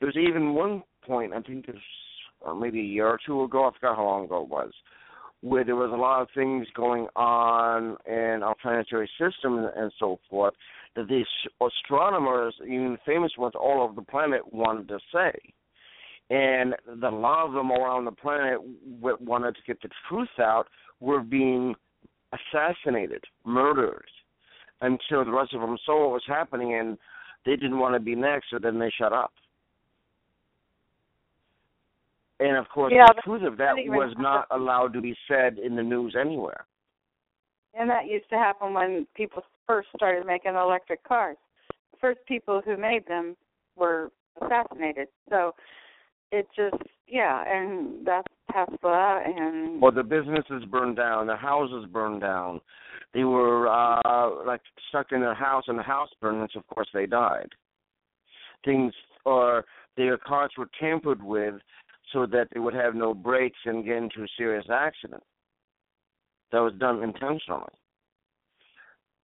There's even one point, I think it was maybe a year or two ago, I forgot how long ago it was, where there was a lot of things going on in our planetary system and, so forth that these astronomers, even famous ones all over the planet, wanted to say. And the, lot of them around the planet wanted to get the truth out were being assassinated, murdered, until the rest of them saw what was happening and they didn't want to be next, so then they shut up. And of course, yeah, the truth of that was not allowed to be said in the news anywhere. And that used to happen when people first started making electric cars. The first people who made them were assassinated. So it just, yeah, and that's Tesla and. Well, the businesses burned down, the houses burned down. They were uh like stuck in their house, and the house burned, and of course they died. Things, or their cars were tampered with so that they would have no brakes and get into a serious accident. That was done intentionally.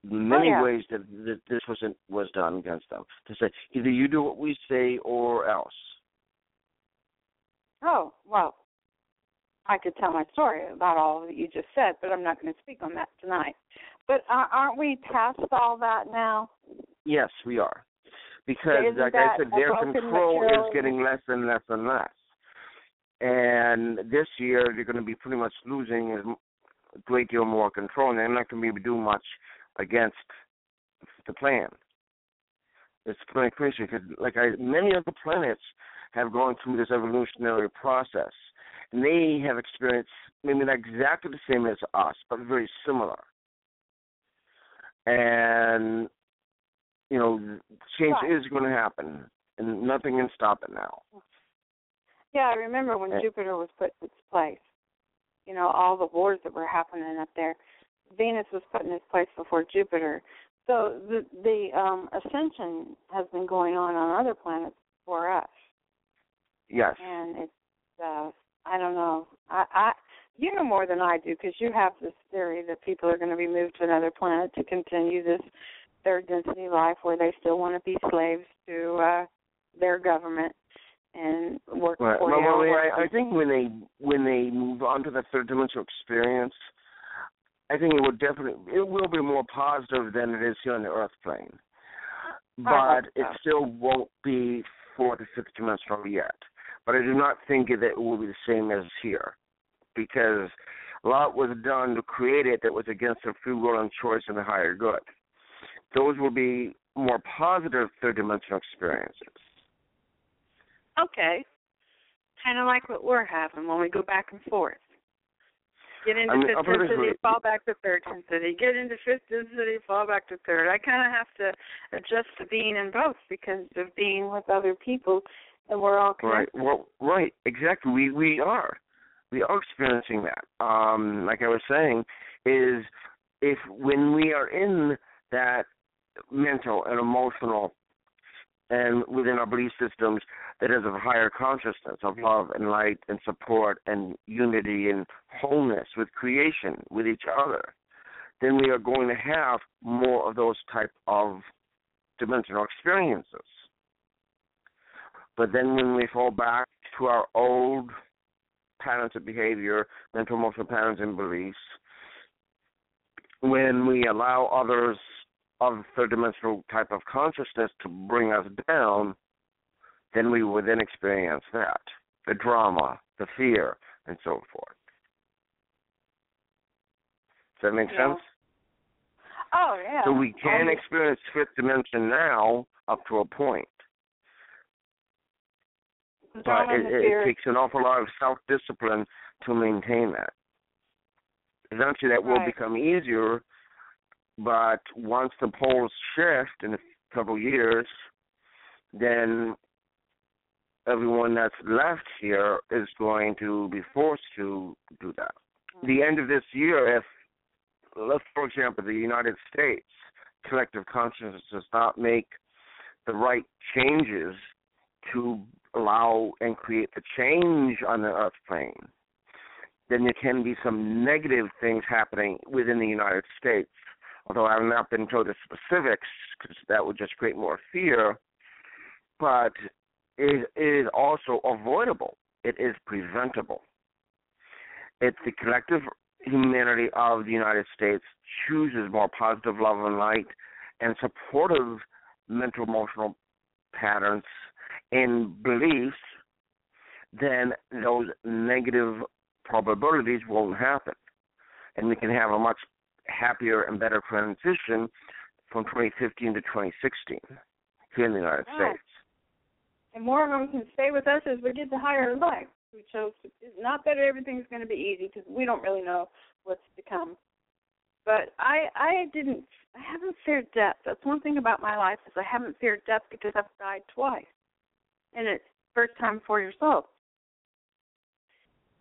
Many oh, yeah. ways that, that this was was done against them to say either you do what we say or else. Oh well, I could tell my story about all that you just said, but I'm not going to speak on that tonight. But uh, aren't we past all that now? Yes, we are. Because, Isn't like I said, their control material? is getting less and less and less and this year they're going to be pretty much losing a great deal more control, and they're not going to be able to do much against the plan. It's pretty crazy because, like I, many of the planets have gone through this evolutionary process, and they have experienced maybe not exactly the same as us, but very similar. And you know, change is going to happen, and nothing can stop it now. Yeah, I remember when yeah. Jupiter was put in its place. You know, all the wars that were happening up there. Venus was put in its place before Jupiter. So the the um ascension has been going on on other planets for us. Yes. And it's uh I don't know. I I you know more than I do because you have this theory that people are going to be moved to another planet to continue this third density life where they still want to be slaves to uh their government and work right. for well, well, I, I think when they when they move on to the third dimensional experience, I think it will definitely it will be more positive than it is here on the Earth plane, but it still won't be four to six dimensional yet. But I do not think that it will be the same as here, because a lot was done to create it that was against the free will and choice and the higher good. Those will be more positive third dimensional experiences. Okay. Kind of like what we're having when we go back and forth. Get into I mean, fifth density, fall back to third density. Get into fifth density, fall back to third. I kind of have to adjust to being in both because of being with other people, and we're all connected. Right. Well, right. Exactly. We we are. We are experiencing that. Um, like I was saying, is if when we are in that mental and emotional and within our belief systems that is of higher consciousness of love and light and support and unity and wholeness with creation with each other then we are going to have more of those type of dimensional experiences. But then when we fall back to our old patterns of behavior mental emotional patterns and beliefs when we allow others of third dimensional type of consciousness to bring us down, then we would then experience that the drama, the fear, and so forth. Does that make yeah. sense? Oh yeah. So we can um, experience fifth dimension now up to a point. But it, it takes an awful lot of self discipline to maintain that. Eventually that right. will become easier but once the poles shift in a couple years, then everyone that's left here is going to be forced to do that. Hmm. The end of this year, if let's for example the United States collective consciousness does not make the right changes to allow and create the change on the earth plane, then there can be some negative things happening within the United States although I have not been told the specifics because that would just create more fear. But it is also avoidable. It is preventable. It's the collective humanity of the United States chooses more positive love and light and supportive mental emotional patterns and beliefs, then those negative probabilities won't happen. And we can have a much happier and better transition from 2015 to 2016 here in the United. States. And more of them can stay with us as we get to higher life. We chose to, not that everything's going to be easy because we don't really know what's to come. But I I didn't I haven't feared death. That's one thing about my life is I haven't feared death because I've died twice, and it's first time four years old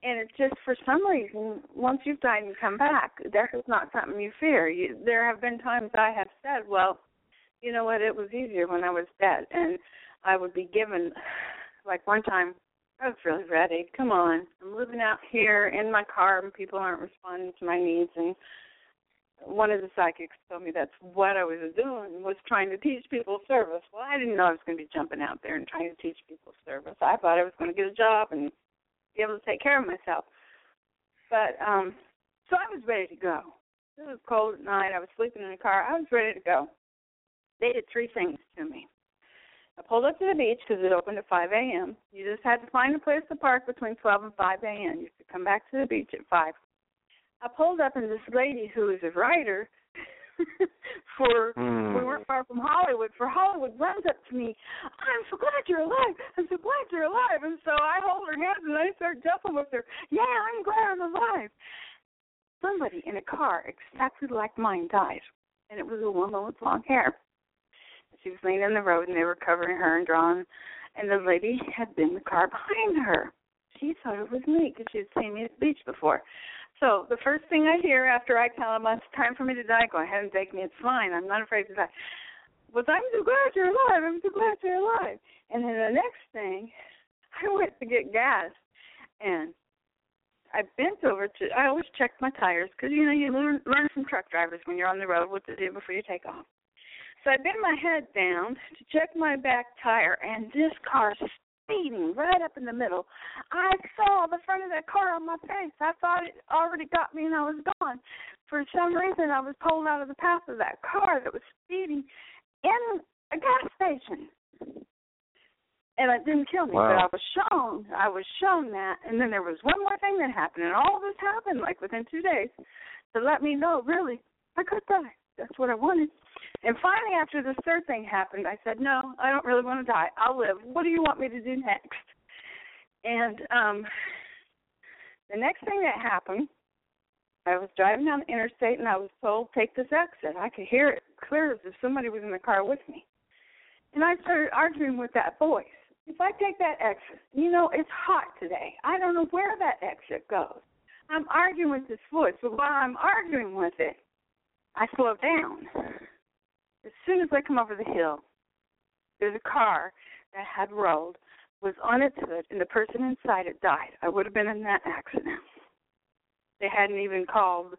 and it's just for some reason once you've died and come back that is not something you fear. You, there have been times i have said well you know what? It was easier when i was dead. And i would be given like one time i was really ready. Come on. I'm living out here in my car and people aren't responding to my needs. And one of the psychics told me that's what I was doing was trying to teach people service. Well, I didn't know I was going to be jumping out there and trying to teach people service. I thought I was going to get a job and be able to take care of myself. But um so I was ready to go. It was cold at night. I was sleeping in the car. I was ready to go. They did three things to me. I pulled up to the beach because it opened at 5 a.m. You just had to find a place to park between 12 and 5 a.m. You could come back to the beach at 5. I pulled up and this lady who is a writer for mm. we weren't far from Hollywood. For Hollywood runs up to me, I'm so glad you're alive. I'm so glad you're alive. And so I hold her hands and I start jumping with her. Yeah, I'm glad I'm alive. Somebody in a car exactly like mine died, and it was a woman with long hair. She was laying in the road and they were covering her and drawing, and the lady had been in the car behind her. She thought it was me because she had seen me at the beach before. So the first thing I hear after I tell him it's time for me to die, go ahead and take me. It's fine. I'm not afraid to die. Was I'm so glad you're alive. I'm so glad you're alive. And then the next thing, I went to get gas, and I bent over to. I always check my tires because you know you learn learn from truck drivers when you're on the road what to do before you take off. So I bent my head down to check my back tire, and this car speeding right up in the middle. I saw the front of that car on my face. I thought it already got me and I was gone. For some reason, I was pulled out of the path of that car that was speeding in a gas station. And it didn't kill me, wow. but I was shown, I was shown that. And then there was one more thing that happened, and all this happened like within two days to let me know, really, I could die. That's what I wanted. And finally, after this third thing happened, I said, "No, I don't really want to die. I'll live. What do you want me to do next?" And um, the next thing that happened, I was driving down the interstate and I was told, "Take this exit." I could hear it clear as if somebody was in the car with me. And I started arguing with that voice. If I take that exit, you know, it's hot today. I don't know where that exit goes. I'm arguing with this voice, but while I'm arguing with it, I slow down. As soon as I come over the hill, there's a car that had rolled, was on its hood, and the person inside it died. I would have been in that accident. They hadn't even called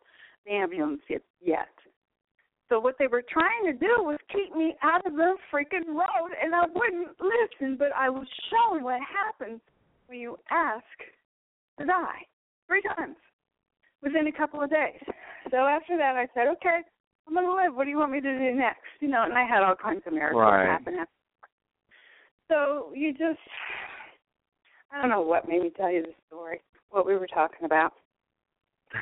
the ambulance yet. yet. So what they were trying to do was keep me out of the freaking road, and I wouldn't listen. But I was shown what happens when you ask to die three times within a couple of days. So after that, I said, okay, I'm going to live. What do you want me to do next? You know, and I had all kinds of miracles right. happen. So you just, I don't know what made me tell you the story, what we were talking about.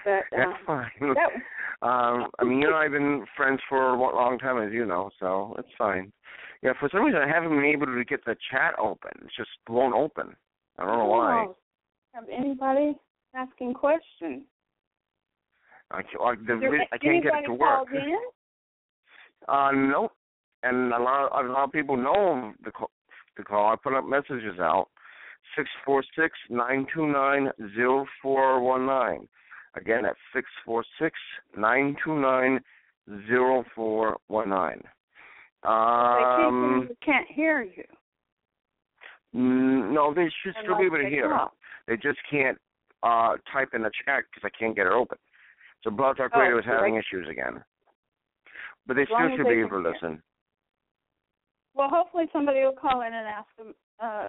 But, That's um, fine. That, um, I mean, you and I have been friends for a long time, as you know, so it's fine. Yeah, for some reason I haven't been able to get the chat open. It's just won't open. I don't know why. Have anybody asking questions? I, I, the, I can't get it to work. in? Uh, nope. And a lot, of, a lot of people know the call. The call. I put up messages out. Six four six nine two nine zero four one nine. Again, that's six four six nine two nine zero four one nine. Um, they can't hear you. No, they should still be able to hear. call. They just can't uh type in the chat because I can't get it open. So Blog Talk Oh, Radio is having they- issues again. But they As still should be able to hear. listen. Well, hopefully somebody will call in and ask them uh,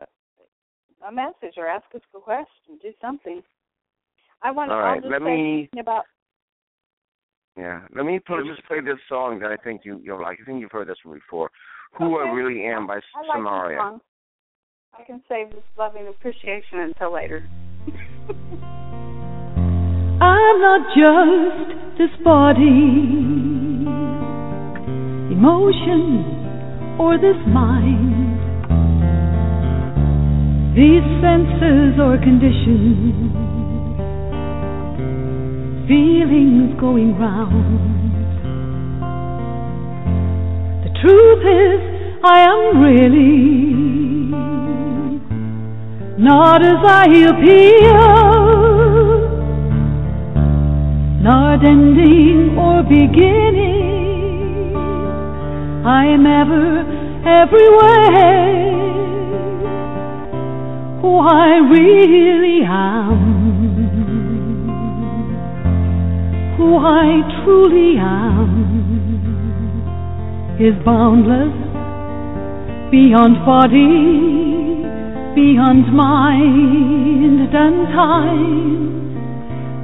a message or ask us a question, do something. I want to All right, let me- about Yeah. Let me play, just play this song that I think you you'll like. I think you've heard this one before. Who I Really Am by I like Samaria. this song. I can save this loving appreciation until later. I'm not just this body, emotion, or this mind. These senses or conditions, feelings going round. The truth is, I am really not as I appear not ending or beginning. I am ever, everywhere. Who I really am. Who I truly am is boundless, beyond body, beyond mind and time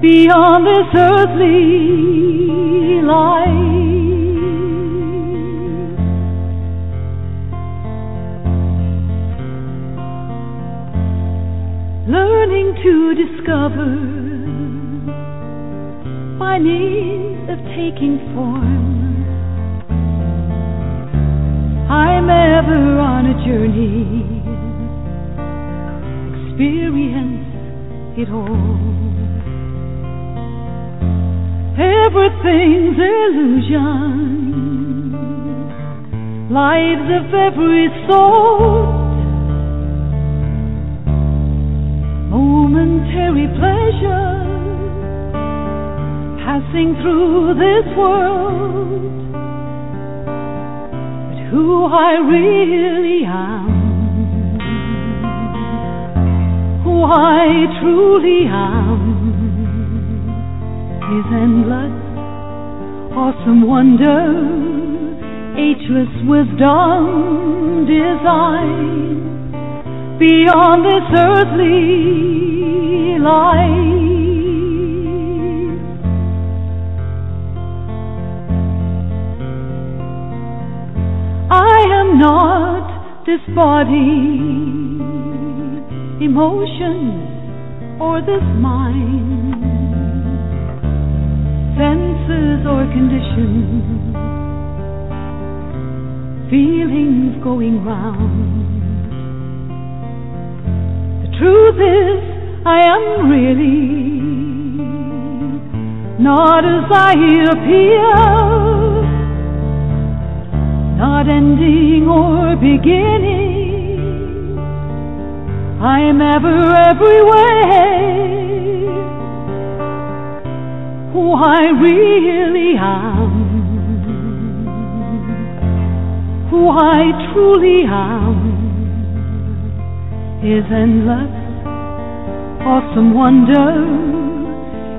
beyond this earthly life. Learning to discover by means of taking form. I'm ever on a journey, experience it all. Everything's illusion, lives of every sort, momentary pleasure passing through this world. But who I really am, who I truly am, is endless, awesome wonder, ageless wisdom, design beyond this earthly life. I am not this body, emotion, or this mind, senses or conditions, feelings going round. The truth is, I am really not as I appear not ending or beginning. I am ever every way who I really am, who I truly am, is endless, awesome wonder,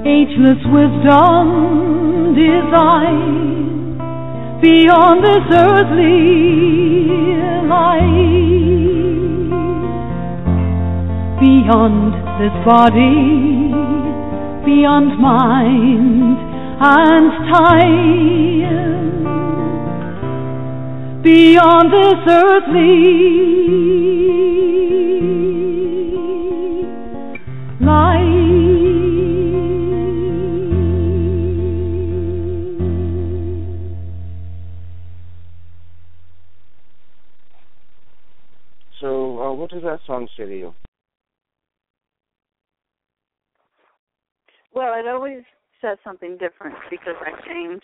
ageless wisdom, design beyond this earthly life, beyond this body, beyond mind and time, beyond this earthly life. So uh does that song say to you? Well, it always says something different because I change.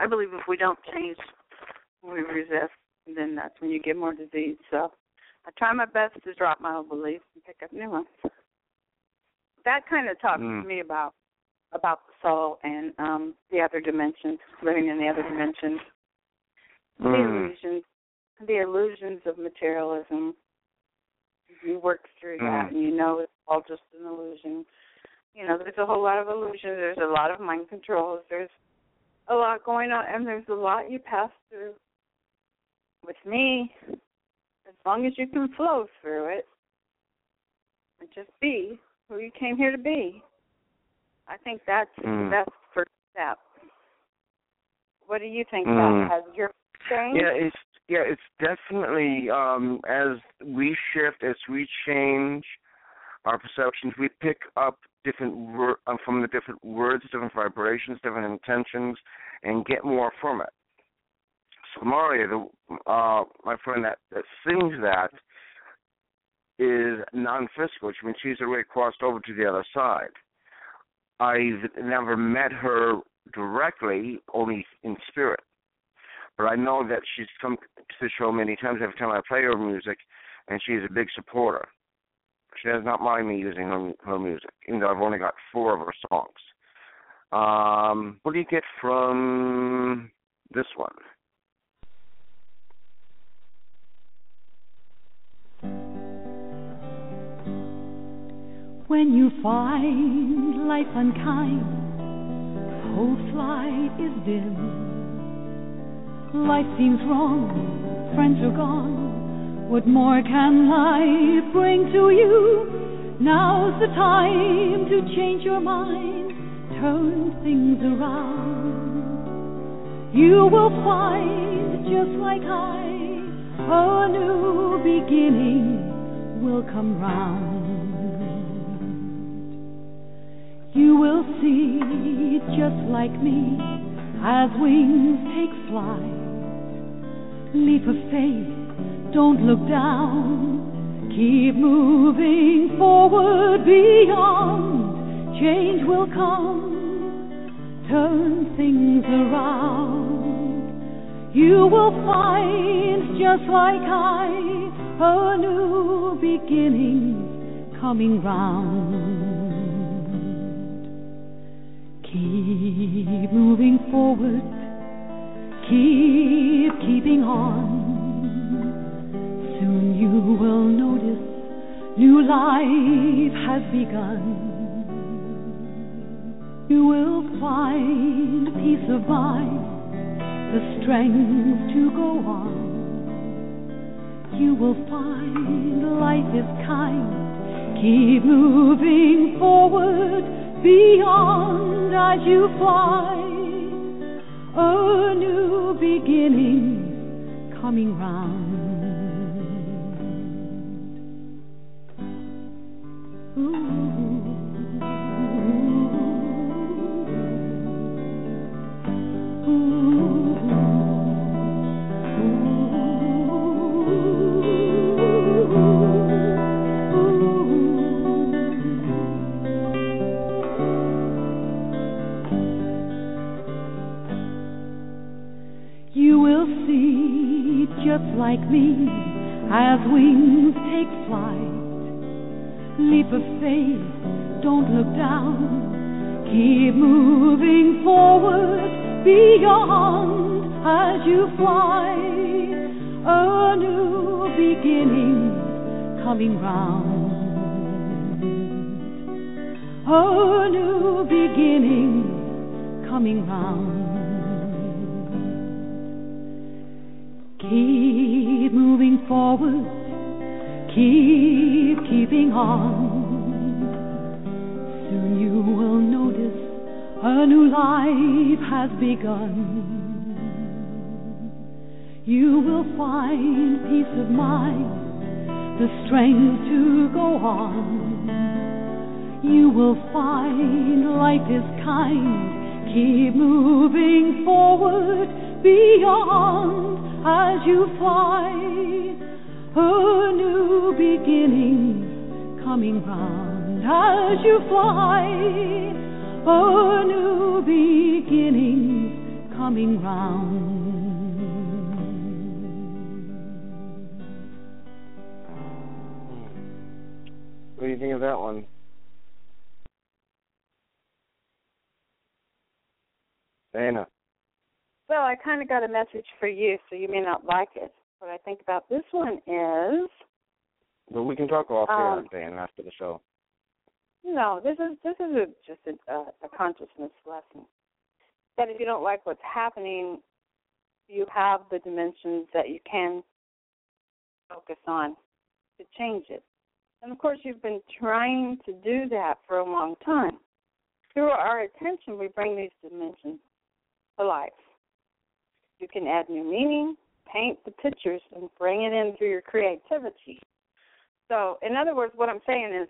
I believe if we don't change, we resist, and then that's when you get more disease. So I try my best to drop my old beliefs and pick up new ones. That kind of talks mm. to me about about the soul and um the other dimensions, living in the other dimensions, mm. the illusions, the illusions of materialism, you work through that mm. and you know it's all just an illusion. You know, there's a whole lot of illusions, there's a lot of mind controls, there's a lot going on and there's a lot you pass through. With me, as long as you can flow through it and just be who you came here to be. I think that's mm. the best first step. What do you think mm. about has your changed? Yeah, it's yeah, it's definitely um, as we shift, as we change our perceptions, we pick up different wor- uh, from the different words, different vibrations, different intentions, and get more from it. So Maria, the, uh, my friend that, that sings that, is non-physical, which means she's already crossed over to the other side. I've never met her directly, only in spirit. But I know that she's come to the show many times every time I play her music, and she's a big supporter. She does not mind me using her, her music, even though I've only got four of her songs. Um, what do you get from this one? When you find life unkind, hope's light is dim Life seems wrong, friends are gone. What more can life bring to you? Now's the time to change your mind, turn things around. You will find, just like I, a new beginning will come round. You will see, just like me, as wings take flight. Leap of faith, don't look down. Keep moving forward beyond. Change will come, turn things around. You will find, just like I, a new beginning coming round. Keep moving forward, keep keeping on. Soon you will notice new life has begun. You will find peace of mind, the strength to go on. You will find life is kind. Keep moving forward beyond as you fly, a new beginning coming round. Like me as wings take. Leap of faith, don't look down. Keep moving forward beyond as you fly. A new beginning coming round. A new beginning coming round. Keep moving forward, keep keeping on. Soon you will notice a new life has begun. You will find peace of mind, the strength to go on. You will find life is kind. Keep moving forward beyond as you fly, a new beginning coming round as you fly, a new beginning coming round. What do you think of that one? Dana. Well, I kind of got a message for you, so you may not like it. What I think about this one is. Well, we can talk off um, here, Dan, after the show. No, this is this is a, just a, a consciousness lesson. That if you don't like what's happening, you have the dimensions that you can focus on to change it. And of course, you've been trying to do that for a long time. Through our attention, we bring these dimensions to life. You can add new meaning, paint the pictures, and bring it in through your creativity. So, in other words, what I'm saying is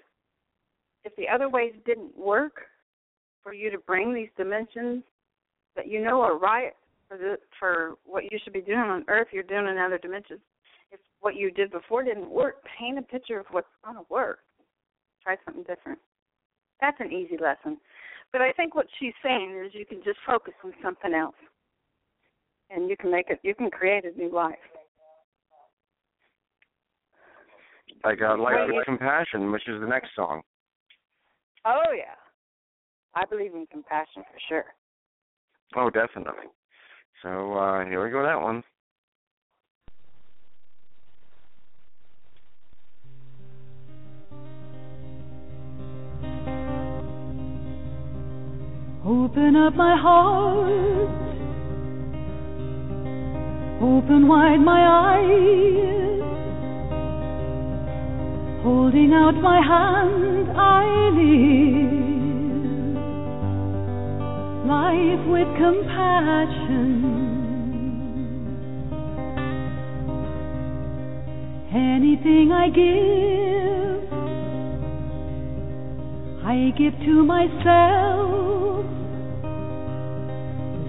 if the other ways didn't work for you to bring these dimensions that you know are right for the, for what you should be doing on earth, you're doing in other dimensions. If what you did before didn't work, paint a picture of what's going to work. Try something different. That's an easy lesson. But I think what she's saying is you can just focus on something else and you can make it. You can create a new life. Like uh, life with compassion, which is the next song. Oh yeah, I believe in compassion for sure. Oh, definitely. So uh here we go. That one. Open up my heart Open wide my eyes, holding out my hand, I live life with compassion. Anything I give, I give to myself.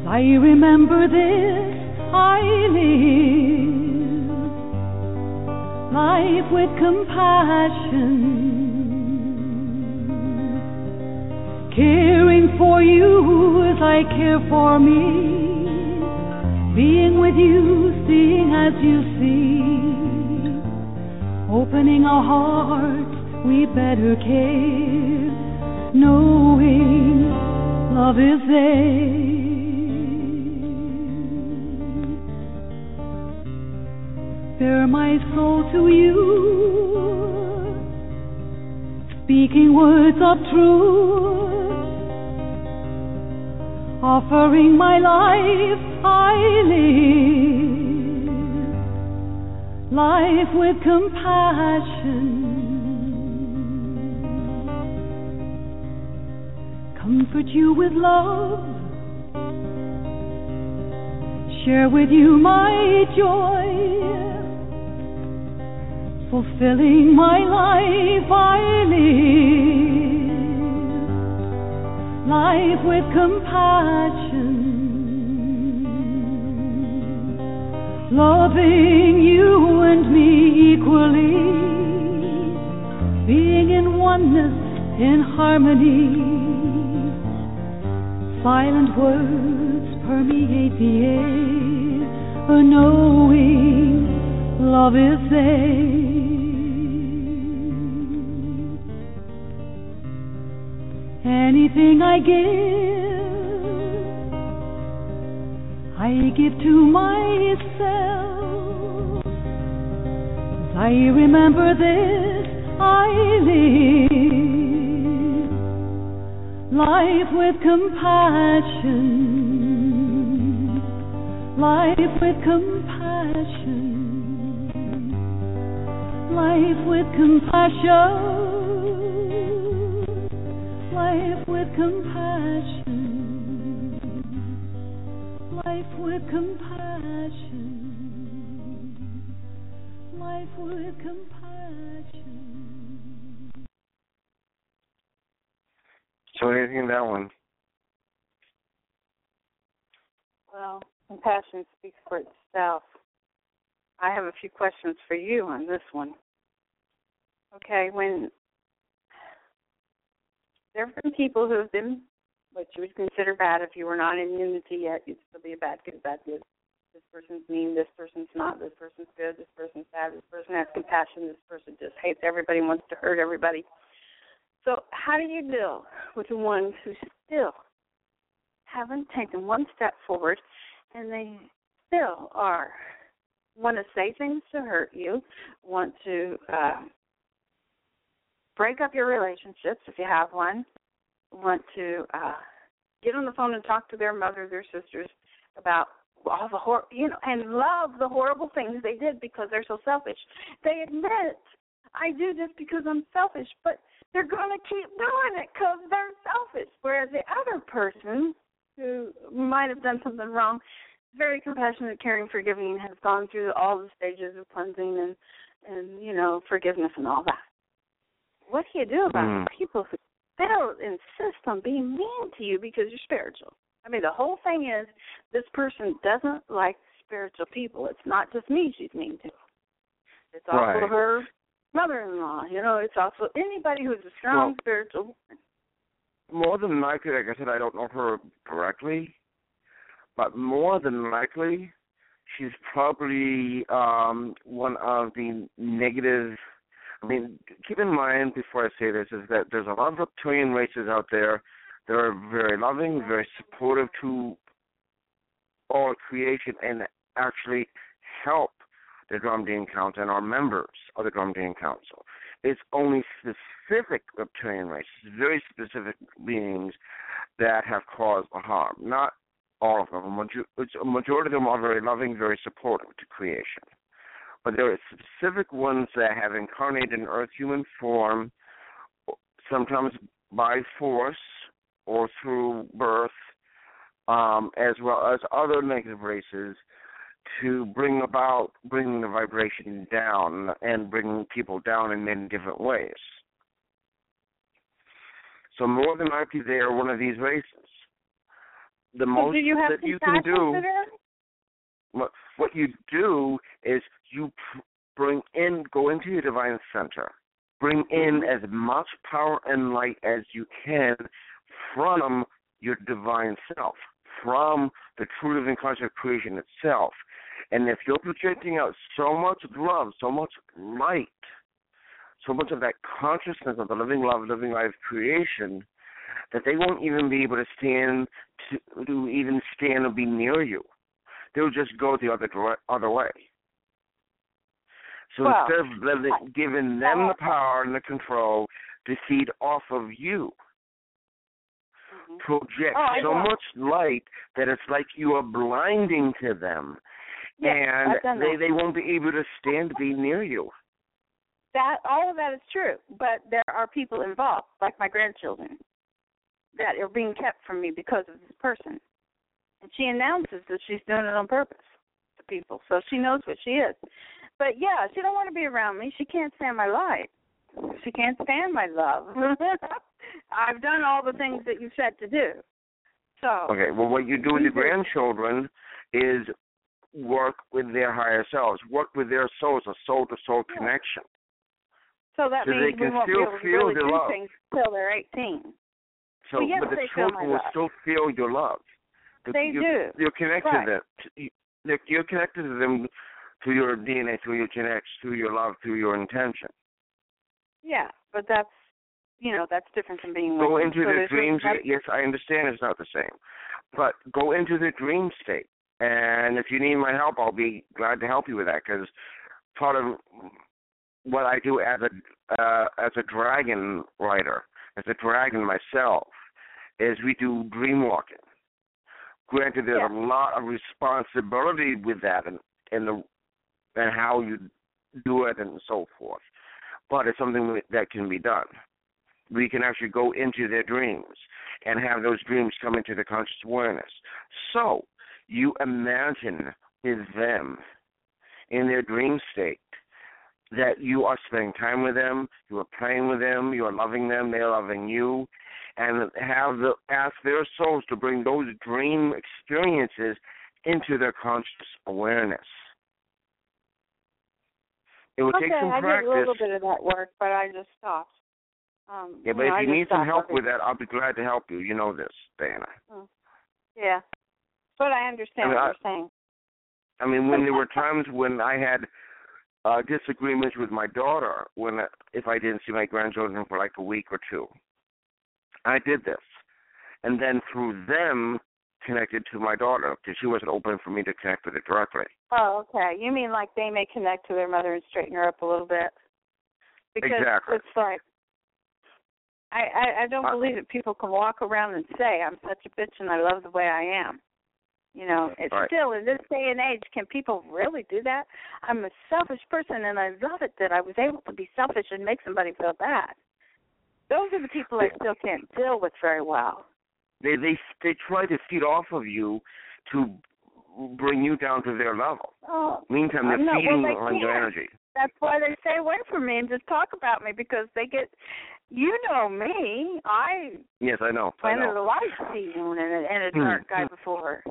I remember this, I live life with compassion, caring for you as I care for me, being with you, seeing as you see, opening our hearts, we better care, knowing love is there. Bare my soul to you, speaking words of truth, offering my life, I live life with compassion. Comfort you with love, share with you my joy fulfilling my life I live. Life with compassion. Loving you and me equally. Being in oneness in harmony. Silent words permeate the air. A knowing love is there Anything I give, I give to myself. As I remember this, I live life with compassion. Life with compassion. Life with compassion life with compassion, life with compassion, life with compassion. So, anything in that one? Well, compassion speaks for itself. I have a few questions for you on this one. Okay, when there have been people who have been what you would consider bad if you were not in unity yet. You'd still be a bad kid, bad kid. This person's mean. This person's not. This person's good. This person's bad. This person has compassion. This person just hates everybody. Wants to hurt everybody. So how do you deal with the ones who still haven't taken one step forward, and they still are want to say things to hurt you, want to uh, break up your relationships if you have one, want to uh, get on the phone and talk to their mother, their sisters about all the hor you know, and love the horrible things they did because they're so selfish. They admit, I do this because I'm selfish, but they're going to keep doing it because they're selfish. Whereas the other person who might have done something wrong, very compassionate, caring, forgiving, has gone through all the stages of cleansing and and you know forgiveness and all that what do you do about mm. people who still insist on being mean to you because you're spiritual? I mean, the whole thing is this person doesn't like spiritual people. It's not just me she's mean to. It's also right. her mother-in-law. You know, it's also anybody who's a strong well, spiritual. More than likely, like I said, I don't know her directly, but more than likely, she's probably um one of the negative I mean, keep in mind before I say this is that there's a lot of reptilian races out there that are very loving, very supportive to all creation, and actually help the Andromedan Council and are members of the Andromedan Council. It's only specific reptilian races, very specific beings that have caused the harm. Not all of them. A majority of them are very loving, very supportive to creation but there are specific ones that have incarnated in earth human form, sometimes by force or through birth, um, as well as other negative races, to bring about bringing the vibration down and bringing people down in many different ways. So more than likely they are one of these races. The so most do you have that you can do? What what you do is you bring in go into your divine center. Bring in Mm-hmm. as much power and light as you can from your divine self from the true living conscious creation itself. And if you're projecting out so much love so much light so much of that consciousness of the living love living life creation that they won't even be able to stand to, to even stand or be near you they'll just go the other other way. So Well, instead of letting, giving them the power and the control to feed off of you, Mhm. project Oh, so know. much light that it's like you are blinding to them, Yeah, and they they won't be able to stand to be near you. that all of that is true, but there are people involved, like my grandchildren, that are being kept from me because of this person. And she announces that she's doing it on purpose to people, so she knows what she is. But yeah, she don't want to be around me. She can't stand my light. She can't stand my love. I've done all the things that you said to do. So Okay, well, what you do with your grandchildren is work with their higher selves, work with their souls, a soul to soul connection. so that So they means we can won't be able to feel really do love. things till they're eighteen. So, Well, yes, but the they feel my children will love. still feel your love. The- They you're, do. You're connected Right. to them. You're connected to them through your DNA, through your genetics, through your love, through your intention. Yeah, but that's you know that's different from being Go into So the there's dream. Yes, I understand it's not the same, but go into the dream state. And if you need my help, I'll be glad to help you with that because part of what I do as a uh, as a dragon writer, as a dragon myself, is we do dream walking. Granted, there's Yeah. a lot of responsibility with that and and the and how you do it and so forth, but it's something that can be done. We can actually go into their dreams and have those dreams come into the conscious awareness. So you imagine with them in their dream state that you are spending time with them, you are playing with them, you are loving them, they are loving you, and have the ask their souls to bring those dream experiences into their conscious awareness. It will okay, take some I practice. did a little bit of that work, but I just stopped. Um, Yeah, but you know, if you need some help working. with that, I'll be glad to help you. You know this, Diana. Yeah, but I understand I mean, what I- you're saying. I mean, when there were times when I had uh disagreements with my daughter, when uh, if I didn't see my grandchildren for like a week or two, I did this, and then through them connected to my daughter because she wasn't open for me to connect with her directly. Oh, okay. You mean like they may connect to their mother and straighten her up a little bit? Because Exactly. it's like I, I I don't Uh, believe that people can walk around and say I'm such a bitch and I love the way I am. You know, it's Right. still in this day and age, can people really do that? I'm a selfish person and I love it that I was able to be selfish and make somebody feel bad. Those are the people I still can't deal with very well. They they they try to feed off of you to bring you down to their level. Oh, Meantime, they're I know. Well, feeding they on your energy. that's why they stay away from me and just talk about me because they get you know me i Yes, I know. I planted know. a light seed and a, and a Hmm, dark guy before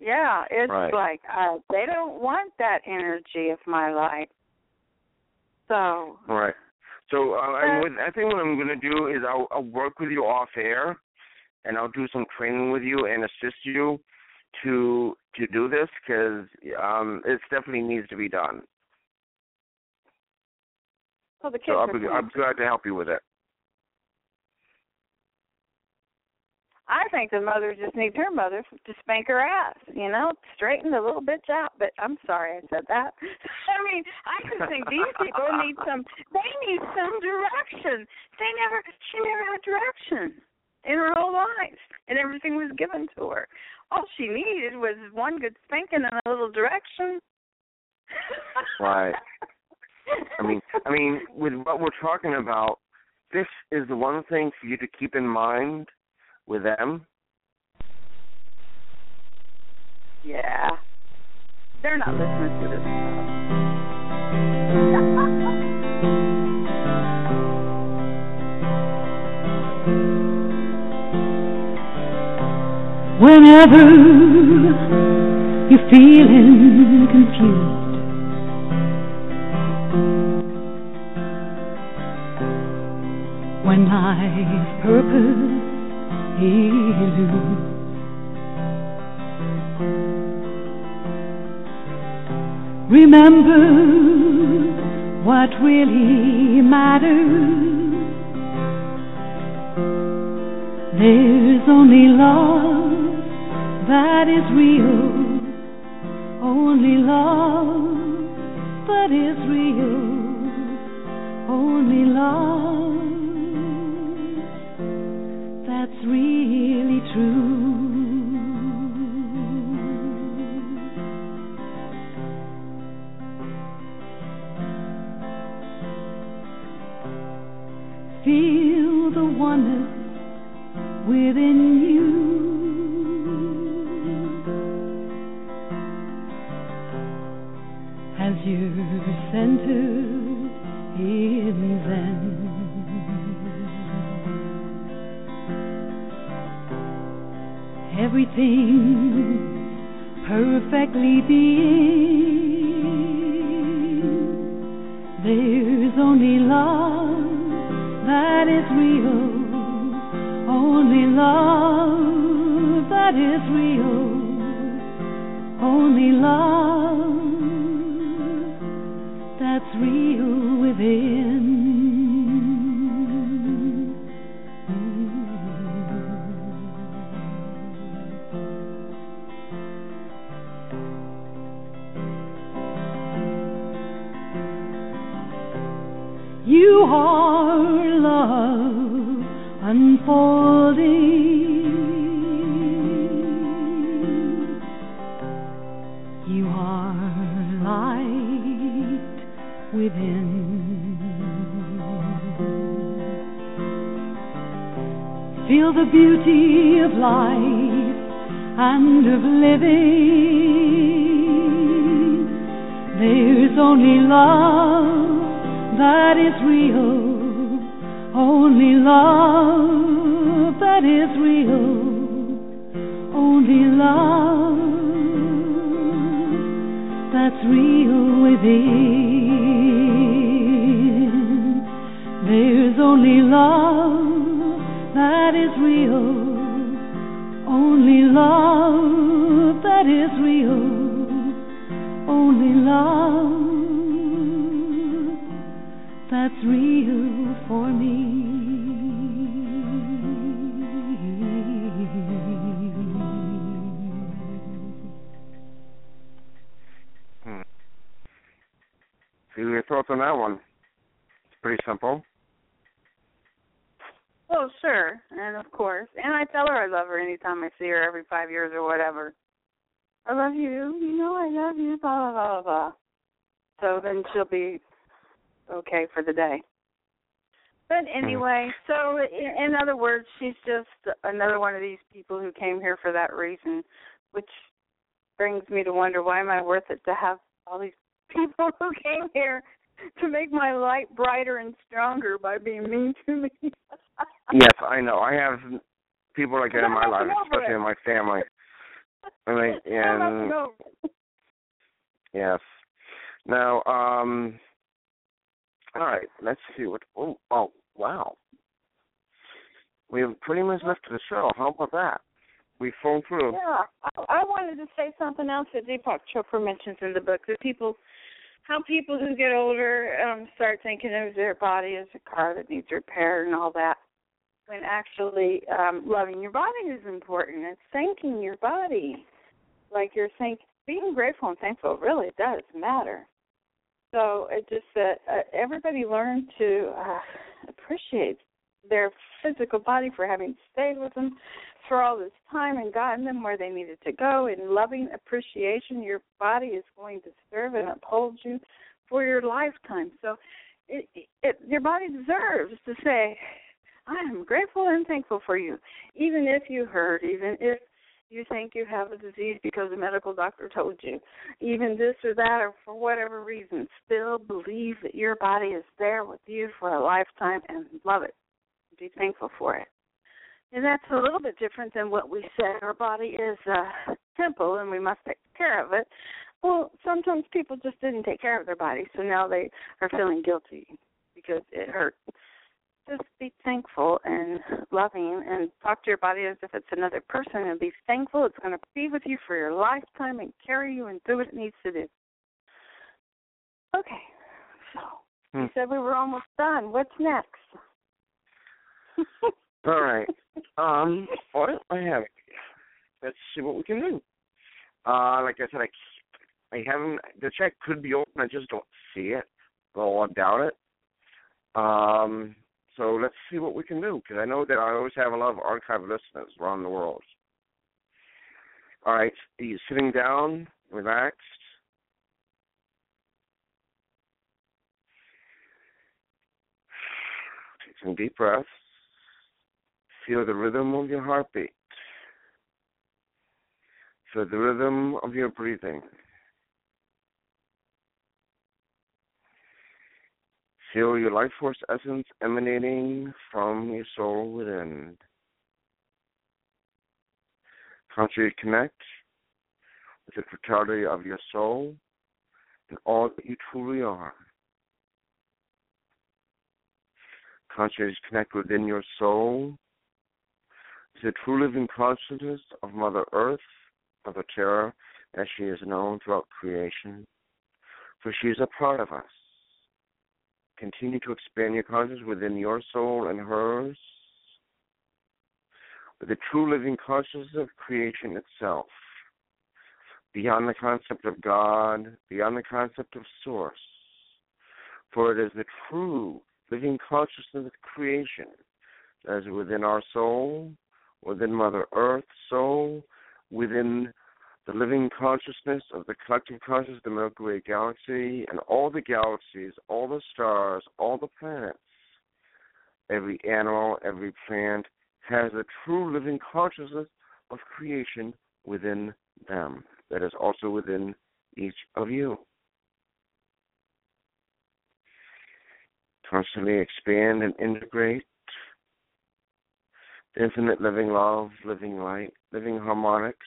yeah it's Right. like uh they don't want that energy of my light so right. So uh, Uh, I think what I'm going to do is I'll, I'll work with you off air, and I'll do some training with you and assist you to to do this because um, it definitely needs to be done. well So I'll be. I'm glad to help you with it. I think the mother just needs her mother to spank her ass, you know, straighten the little bitch out. But I'm sorry I said that. I mean, I just think these people need some. They need some direction. They never. She never had direction in her whole life, and everything was given to her. All she needed was one good spanking and a little direction. Right. I mean, I mean, with what we're talking about, this is the one thing for you to keep in mind with them. yeah. They're not listening to this stuff. Whenever you're feeling confused, when life's purpose Remember what really matters. There's only love that is real, only love that is real, only love Feel the oneness within you. As you're centered in Zen. Everything perfectly being. There's only love that is real, only love that is real, only love that's real within. You are love unfolding. You are light within. Feel the beauty of life and of living. There's only love that is real, only love that is real, only love that's real within. There's only love that is real, only love that is real, only love that's real for me. Hmm. See your thoughts on that one. It's pretty simple. Oh, sure. And of course. And I tell her I love her anytime I see her every five years or whatever. I love you. You know I love you, blah, blah, blah, blah. So then she'll be okay for the day. But anyway, so in, other words, she's just another one of these people who came here for that reason, which brings me to wonder why am I worth it to have all these people who came here to make my light brighter and stronger by being mean to me. yes, I know. I have people like that in my life, especially it. in my family. I mean, and and over it. yes. Now, um, all right. Let's see what. Oh, oh, wow. We have pretty much left the show. How about that? We phoned through. Yeah, I, I wanted to say something else that Deepak Chopra mentions in the book that people, how people who get older um start thinking of their body as a car that needs repair and all that, when actually um loving your body is important. It's thanking your body, like you're think being grateful and thankful really does matter. So it just that uh, everybody learn to uh, appreciate their physical body for having stayed with them for all this time and gotten them where they needed to go. In loving appreciation, your body is going to serve and uphold you for your lifetime. So it, it, your body deserves to say, I am grateful and thankful for you, even if you hurt, even if you think you have a disease because the medical doctor told you, even this or that, or for whatever reason, still believe that your body is there with you for a lifetime and love it. Be thankful for it. And that's a little bit different than what we said. Our body is a temple and we must take care of it. Well, sometimes people just didn't take care of their body, so now they are feeling guilty because it hurt. Just be thankful and loving and talk to your body as if it's another person and be thankful it's going to be with you for your lifetime and carry you and do what it needs to do. Okay, so hmm. you said we were almost done. What's next? All right. Um, what I have. Let's see what we can do. Uh, like I said, I, I haven't. The check could be open. I just don't see it. Well, I doubt it. Um, so let's see what we can do because I know that I always have a lot of archive listeners around the world. All right, are you sitting down, relaxed? Take some deep breaths. Feel the rhythm of your heartbeat. Feel the rhythm of your breathing. Feel your life force essence emanating from your soul within. Consciously connect with the totality of your soul and all that you truly are. Consciously connect within your soul to the true living consciousness of Mother Earth, Mother Terra, as she is known throughout creation, for she is a part of us. Continue to expand your consciousness within your soul and hers, with the true living consciousness of creation itself, beyond the concept of God, beyond the concept of Source. For it is the true living consciousness of creation that is within our soul within Mother Earth, soul, within the living consciousness of the collective consciousness of the Milky Way galaxy, and all the galaxies, all the stars, all the planets, every animal, every plant has a true living consciousness of creation within them. That is also within each of you. Constantly expand and integrate the infinite living love, living light, living harmonics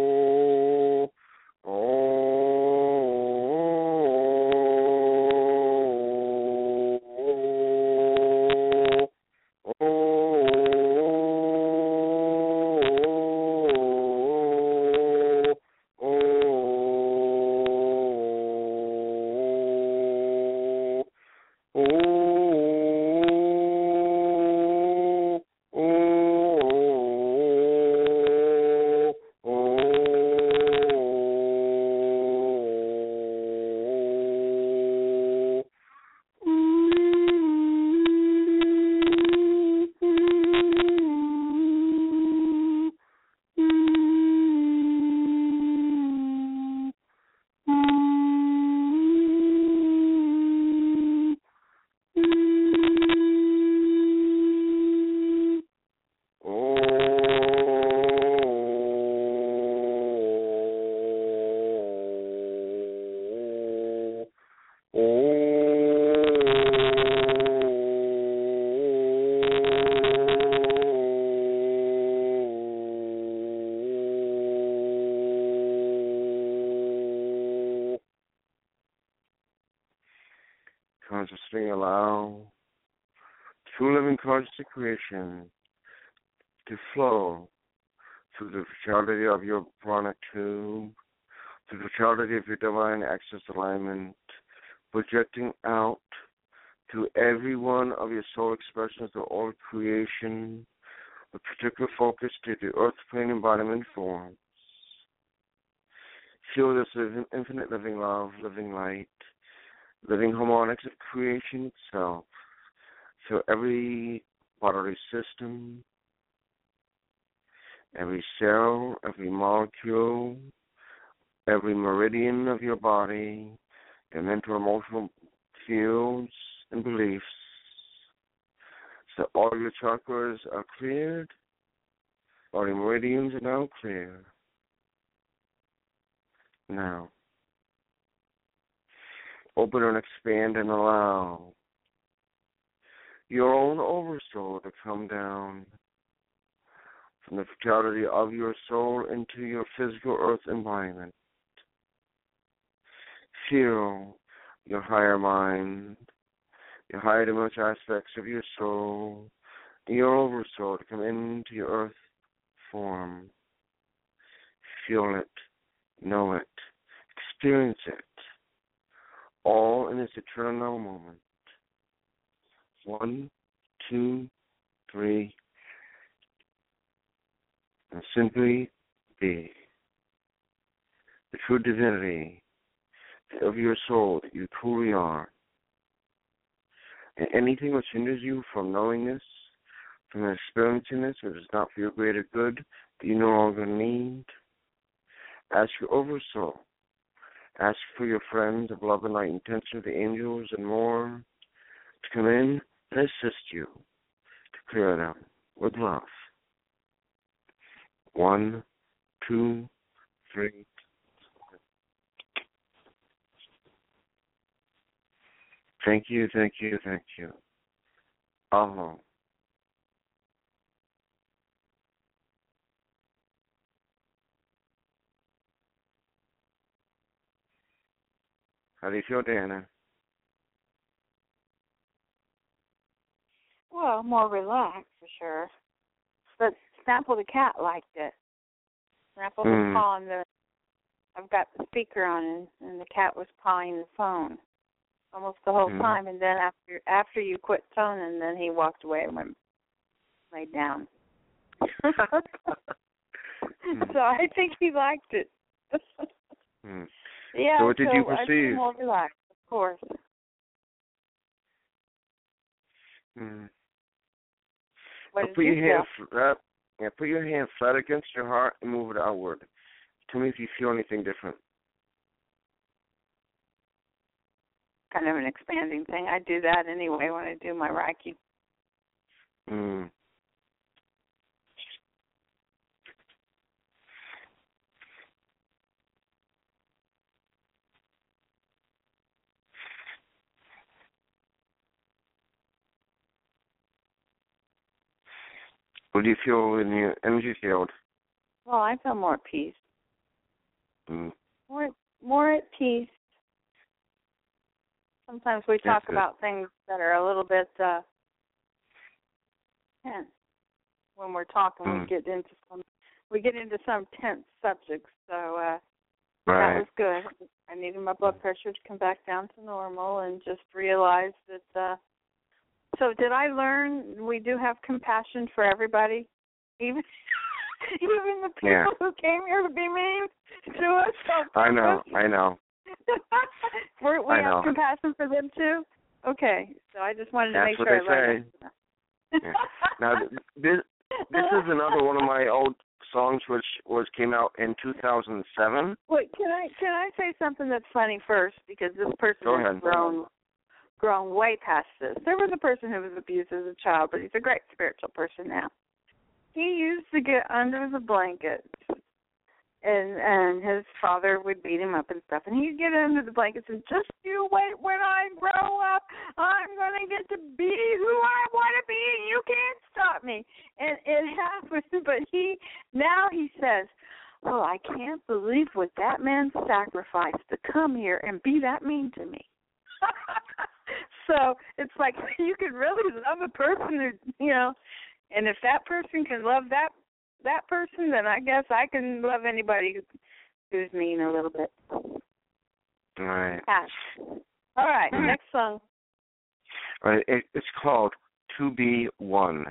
creation to flow through the vitality of your prana tube, through the vitality of your divine access alignment, projecting out to every one of your soul expressions of all creation, with particular focus to the earth plane embodiment forms. Feel this infinite living love, living light, living harmonics of creation itself. So every bodily system, every cell, every molecule, every meridian of your body, your mental emotional fields and beliefs So all your chakras are cleared. All your meridians are now clear. Now, open and expand and allow your own oversoul to come down from the totality of your soul into your physical earth environment. Feel your higher mind, your higher dimensional aspects of your soul, your oversoul to come into your earth form. Feel it, know it, experience it, all in this eternal moment. One, two, three, and simply be the true divinity of your soul that you truly are. And anything which hinders you from knowing this, from experiencing this, which is not for your greater good, that you no longer need, ask your oversoul. Ask for your friends of love and light intention, the angels and more, to come in assist you to clear them with love. One, two, three. Thank you, thank you, thank you. Oh. How do you feel, Diana? Well, more relaxed for sure. But Snapple the cat liked it. Snapple Mm. was pawing the. I've got the speaker on, and, and the cat was pawing the phone almost the whole Mm. time. And then after after you quit phoning, then he walked away and went laid down. so I think he liked it. Hmm. yeah. So what did you I feel perceive? more relaxed, of course. Hmm. What put your hand flat. Yeah, put your hand flat against your heart and move it outward. Tell me if you feel anything different. Kind of an expanding thing. I do that anyway when I do my Reiki. Hmm. What do you feel in your energy field? Well, I feel more at peace. Hmm. More more at peace. Sometimes we talk about things that are a little bit uh tense. When we're talking we Mm. get into some we get into some tense subjects. So uh that was good. I needed my blood pressure to come back down to normal and just realize that uh so did I learn we do have compassion for everybody? Even even the people Yeah. who came here to be mean to us. I know. I know. We're, we I have know. compassion for them too. Okay, so I just wanted to That's make what sure they I learned say. that. Yeah. Now, this this is another one of my old songs, which was came out in 2007. Wait, can I can I say something that's funny first because this oh, person Go has ahead. grown grown way past this. There was a person who was abused as a child, but he's a great spiritual person now. He used to get under the blankets and and his father would beat him up and stuff and he'd get under the blankets and just you wait when I grow up I'm gonna get to be who I wanna be and you can't stop me. And it happened but he now he says, Oh, I can't believe what that man sacrificed to come here and be that mean to me. so it's like you can really love a person who you know and if that person can love that that person, then I guess I can love anybody who- who's mean a little bit. Right. Gosh. All right, mm-hmm. next song. Right. It, it's called "To Be One."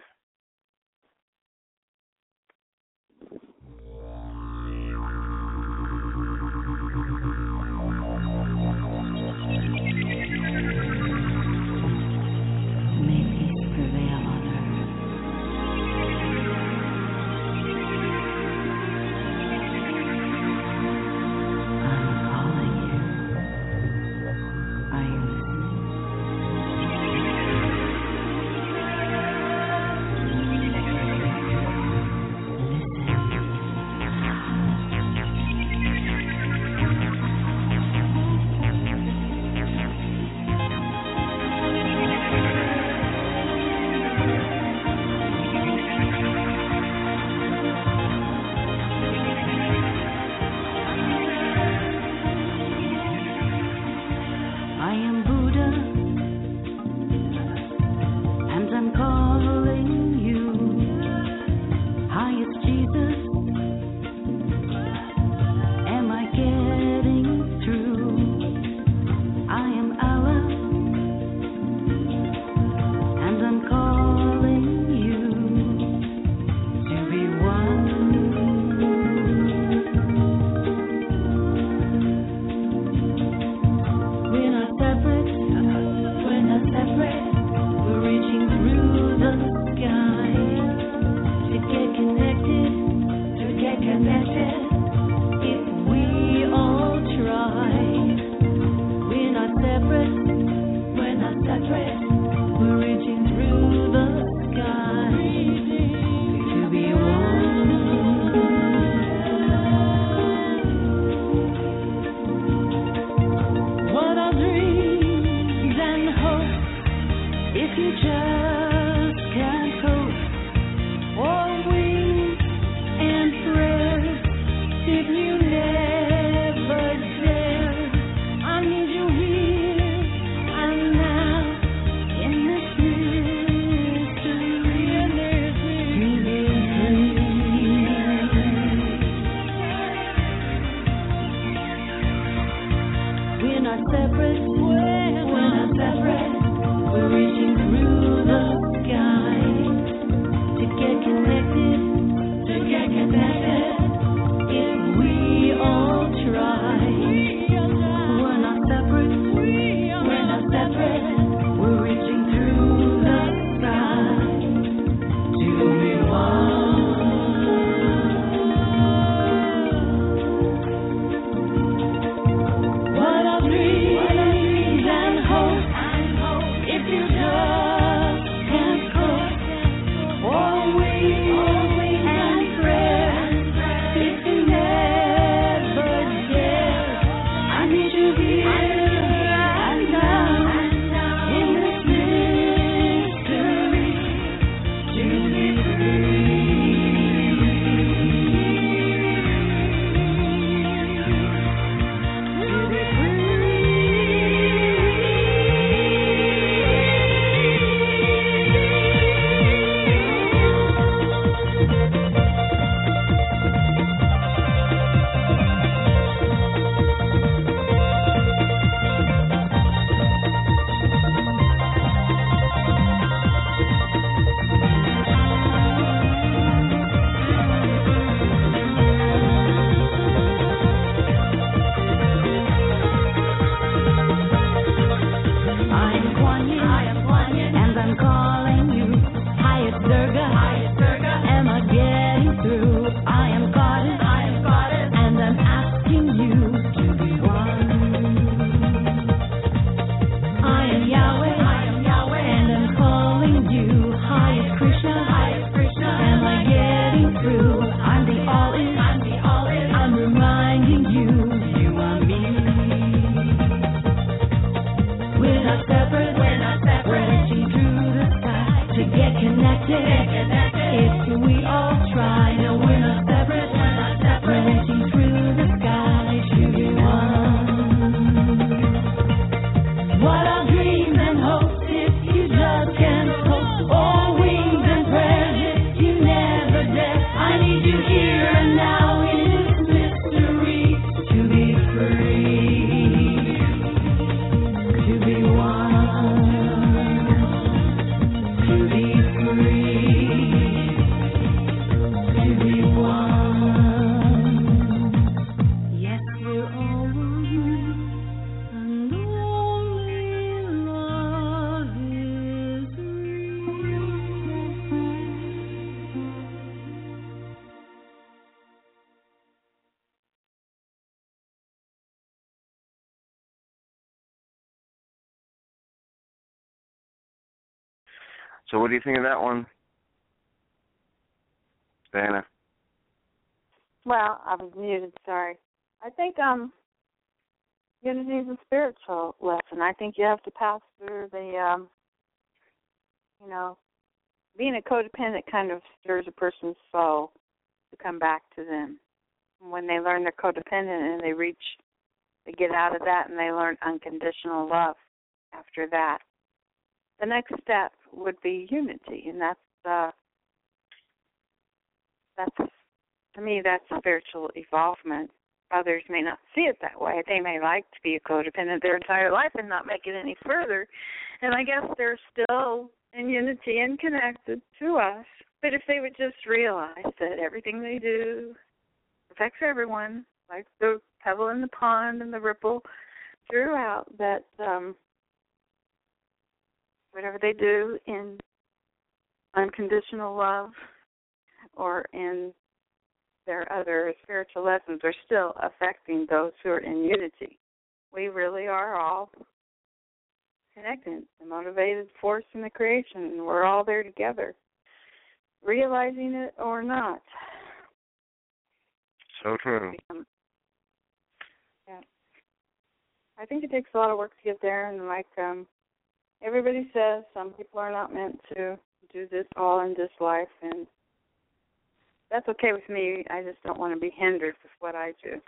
So what do you think of that one, Diana? Well, I was muted. Sorry. I think um, unity is a spiritual lesson. I think you have to pass through the, um, you know, being a codependent kind of stirs a person's soul to come back to them. When they learn they're codependent and they reach, they get out of that and they learn unconditional love after that. The next step would be unity, and that's uh, that's to me that's spiritual evolvement. Others may not see it that way. They may like to be a codependent their entire life and not make it any further. And I guess they're still in unity and connected to us. But if they would just realize that everything they do affects everyone, like the pebble in the pond and the ripple throughout, that um, whatever they do in unconditional love or in their other spiritual lessons are still affecting those who are in unity. We really are all connected, the motivated force in the creation, and we're all there together, realizing it or not. So true. yeah. I think it takes a lot of work to get there, and like um, everybody says some people are not meant to do this all in this life, and that's okay with me. I just don't want to be hindered with what I do.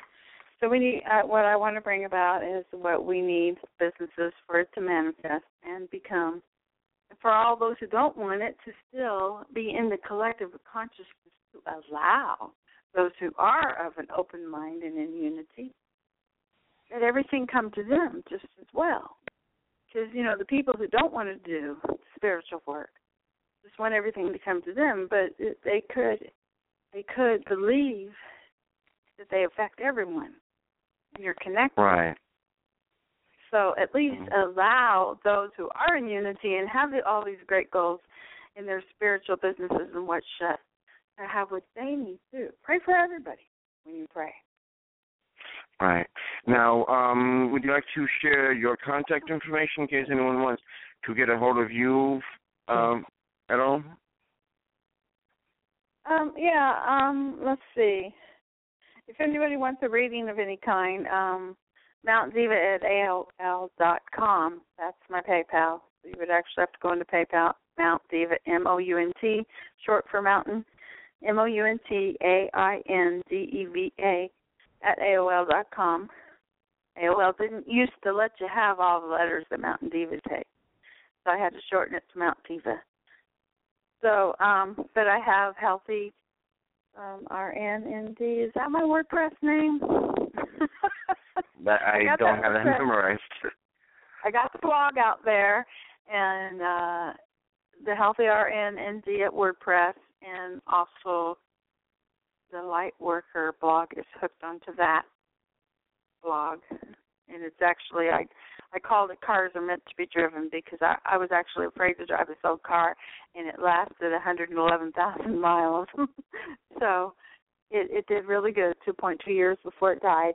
So we need uh, what I want to bring about is what we need businesses for it to manifest and become. For all those who don't want it to still be in the collective consciousness to allow those who are of an open mind and in unity that everything come to them just as well. Because you know the people who don't want to do spiritual work just want everything to come to them, but they could they could believe that they affect everyone. You're connected. Right. So at least mm-hmm. allow those who are in unity and have the, all these great goals in their spiritual businesses and what shut to have what they need to. Pray for everybody when you pray. Right. Now, um, would you like to share your contact information in case anyone wants to get a hold of you um, at all? Um, yeah, um, let's see. If anybody wants a reading of any kind, um, Mount Deva at AOL dot com. That's my PayPal. You would actually have to go into PayPal. Mount Deva, M O U N T, short for mountain. M O U N T A I N D E V A at AOL dot com. AOL didn't used to let you have all the letters that Mountain Deva takes, so I had to shorten it to Mount Deva. So, um, but I have healthy um, RNND. Is that my WordPress name? but I, I don't have that memorized. I got the blog out there, and uh, the Healthy RNND at WordPress, and also the Light Worker blog is hooked onto that blog, and it's actually I I called it "Cars Are Meant to Be Driven" because I, I was actually afraid to drive this old car, and it lasted 111,000 miles. so it, it did really good, 2.2 years before it died.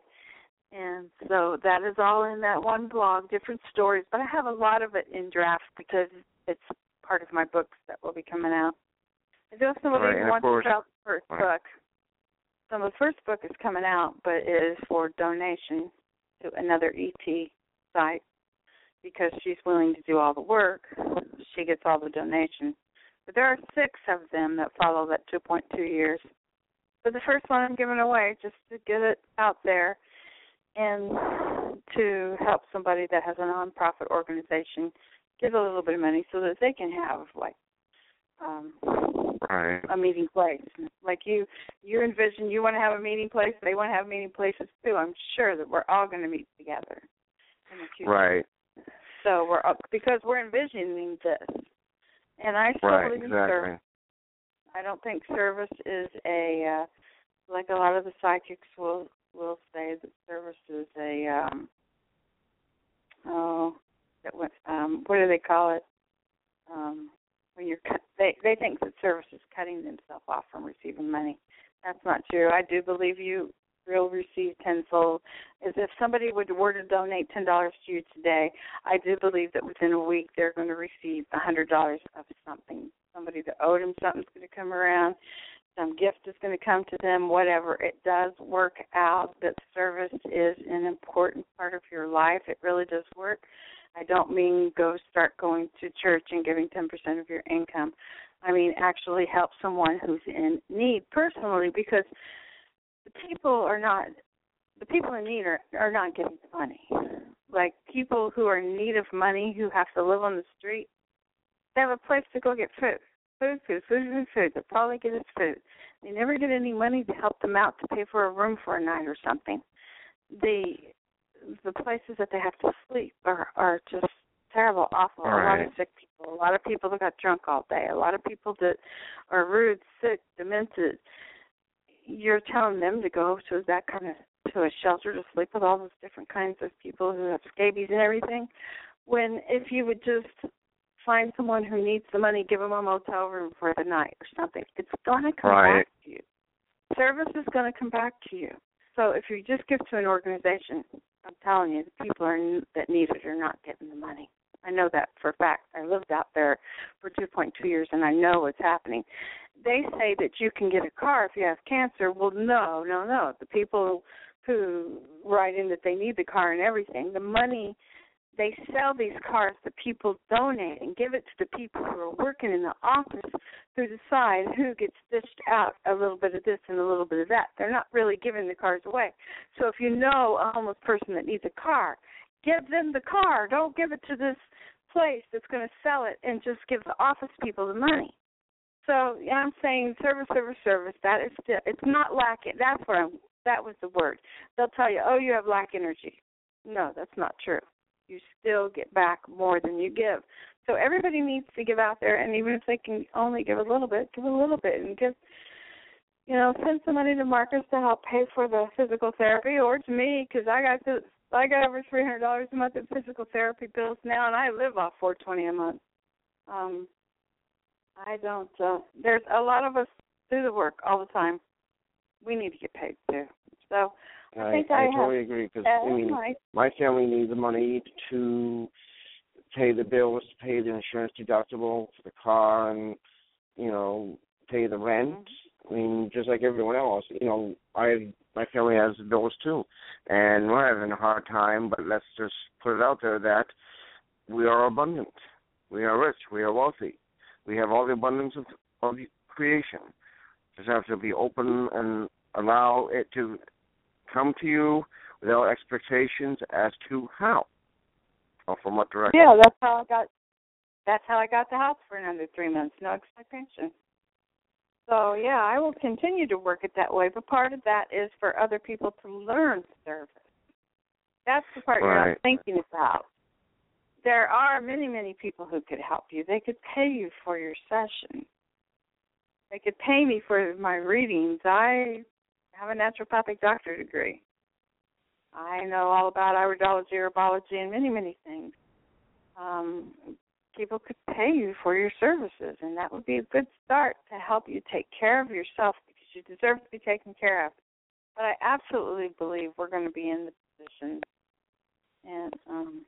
And so that is all in that one blog, different stories. But I have a lot of it in draft because it's part of my books that will be coming out. I know somebody right, wants to sell the first right. book. So the first book is coming out, but it is for donation to another ET site because she's willing to do all the work. She gets all the donations. But there are six of them that follow that 2.2 years. But the first one I'm giving away just to get it out there and to help somebody that has a nonprofit organization give a little bit of money so that they can have like um right. a meeting place. Like you you envision you want to have a meeting place, they want to have meeting places too. I'm sure that we're all going to meet together. Right. So we're up because we're envisioning this, and I still right, believe exactly. service. I don't think service is a uh, like a lot of the psychics will will say that service is a um oh that what um what do they call it um when you're cut, they they think that service is cutting themselves off from receiving money. That's not true. I do believe you will receive tenfold. Is if somebody would were to donate ten dollars to you today, I do believe that within a week they're going to receive a hundred dollars of something. Somebody that owed them something's going to come around. Some gift is going to come to them. Whatever it does work out. That service is an important part of your life. It really does work. I don't mean go start going to church and giving ten percent of your income. I mean actually help someone who's in need personally because the people are not the people in need are are not getting the money. Like people who are in need of money who have to live on the street, they have a place to go get food. Food, food, food, food, food. They probably get is food. They never get any money to help them out to pay for a room for a night or something. The the places that they have to sleep are are just terrible, awful. All right. A lot of sick people, a lot of people that got drunk all day, a lot of people that are rude, sick, demented, you're telling them to go to that kind of to a shelter to sleep with all those different kinds of people who have scabies and everything. When if you would just find someone who needs the money, give them a motel room for the night or something, it's going to come right. back to you. Service is going to come back to you. So if you just give to an organization, I'm telling you, the people are, that need it are not getting the money. I know that for a fact. I lived out there for 2.2 years, and I know what's happening they say that you can get a car if you have cancer. Well, no, no, no. The people who write in that they need the car and everything, the money they sell these cars that people donate and give it to the people who are working in the office who decide who gets dished out a little bit of this and a little bit of that. They're not really giving the cars away. So if you know a homeless person that needs a car, give them the car. Don't give it to this place that's going to sell it and just give the office people the money. So yeah, I'm saying service, service, service. That is still it's not lacking. That's what I'm. That was the word. They'll tell you, oh, you have lack energy. No, that's not true you still get back more than you give. So everybody needs to give out there, and even if they can only give a little bit, give a little bit, and give, you know, send some money to Marcus to help pay for the physical therapy, or to me because I got to, I got over three hundred dollars a month in physical therapy bills now, and I live off four twenty a month. Um, I don't. Uh, there's a lot of us do the work all the time. We need to get paid too. So I, think I, I totally agree because I mean, my family needs the money to pay the bills, to pay the insurance deductible for the car, and you know, pay the rent. Mm-hmm. I mean, just like everyone else, you know, I my family has bills too, and we're having a hard time. But let's just put it out there that we are abundant, we are rich, we are wealthy, we have all the abundance of, of creation. Just have to be open and allow it to come to you without expectations as to how or from what direction. Yeah, that's how I got. That's how I got the house for another three months, no expectation. So yeah, I will continue to work it that way. But part of that is for other people to learn service. That's the part right. you're not thinking about. There are many, many people who could help you. They could pay you for your session. They could pay me for my readings. I have a naturopathic doctor degree. I know all about iridology, herbology, and many, many things. Um, people could pay you for your services, and that would be a good start to help you take care of yourself because you deserve to be taken care of. But I absolutely believe we're going to be in the position, and um,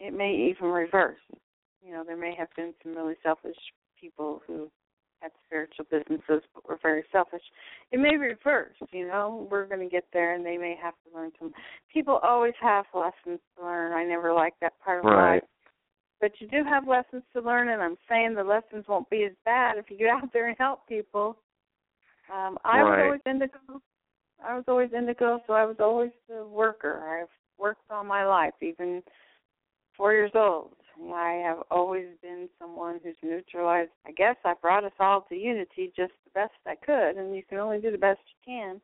it may even reverse. You know, there may have been some really selfish people who had spiritual businesses but were very selfish. It may be reverse, you know, we're going to get there and they may have to learn some. People always have lessons to learn. I never liked that part of right. life. But you do have lessons to learn, and I'm saying the lessons won't be as bad if you get out there and help people. Um, I right. was always indigo. I was always indigo, so I was always the worker. I've worked all my life, even four years old. I have always been someone who's neutralized. I guess I brought us all to unity just the best I could, and you can only do the best you can.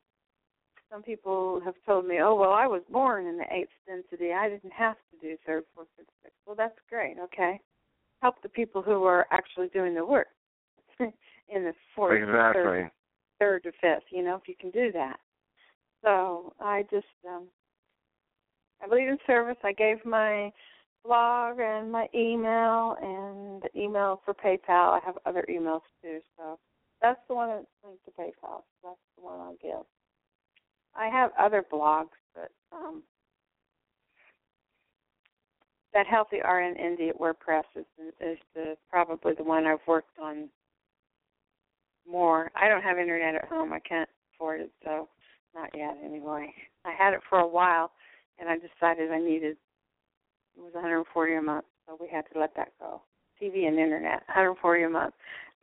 Some people have told me, "Oh, well, I was born in the eighth density. I didn't have to do third, fourth, fifth, sixth." Well, that's great. Okay, help the people who are actually doing the work in the fourth, exactly. third, third to fifth. You know, if you can do that. So I just, um I believe in service. I gave my blog and my email and the email for PayPal. I have other emails too, so that's the one that's linked to PayPal. So that's the one I'll give. I have other blogs, but um, that Healthy RN ND at WordPress is, is the, probably the one I've worked on more. I don't have internet at home. I can't afford it, so not yet anyway. I had it for a while, and I decided I needed it was 140 a month, so we had to let that go. TV and internet, 140 a month.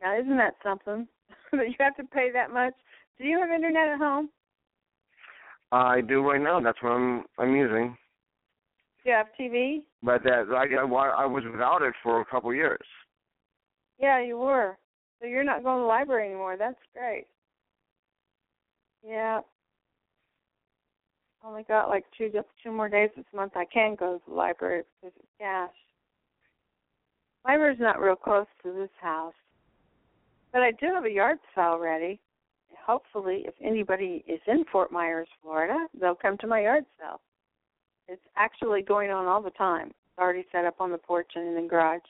Now, isn't that something that you have to pay that much? Do you have internet at home? I do right now. That's what I'm I'm using. Do you have TV? But that I I was without it for a couple of years. Yeah, you were. So you're not going to the library anymore. That's great. Yeah, only got like two just two more days this month. I can go to the library because it's cash. Library's not real close to this house, but I do have a yard sale ready. Hopefully, if anybody is in Fort Myers, Florida, they'll come to my yard sale. It's actually going on all the time. It's already set up on the porch and in the garage.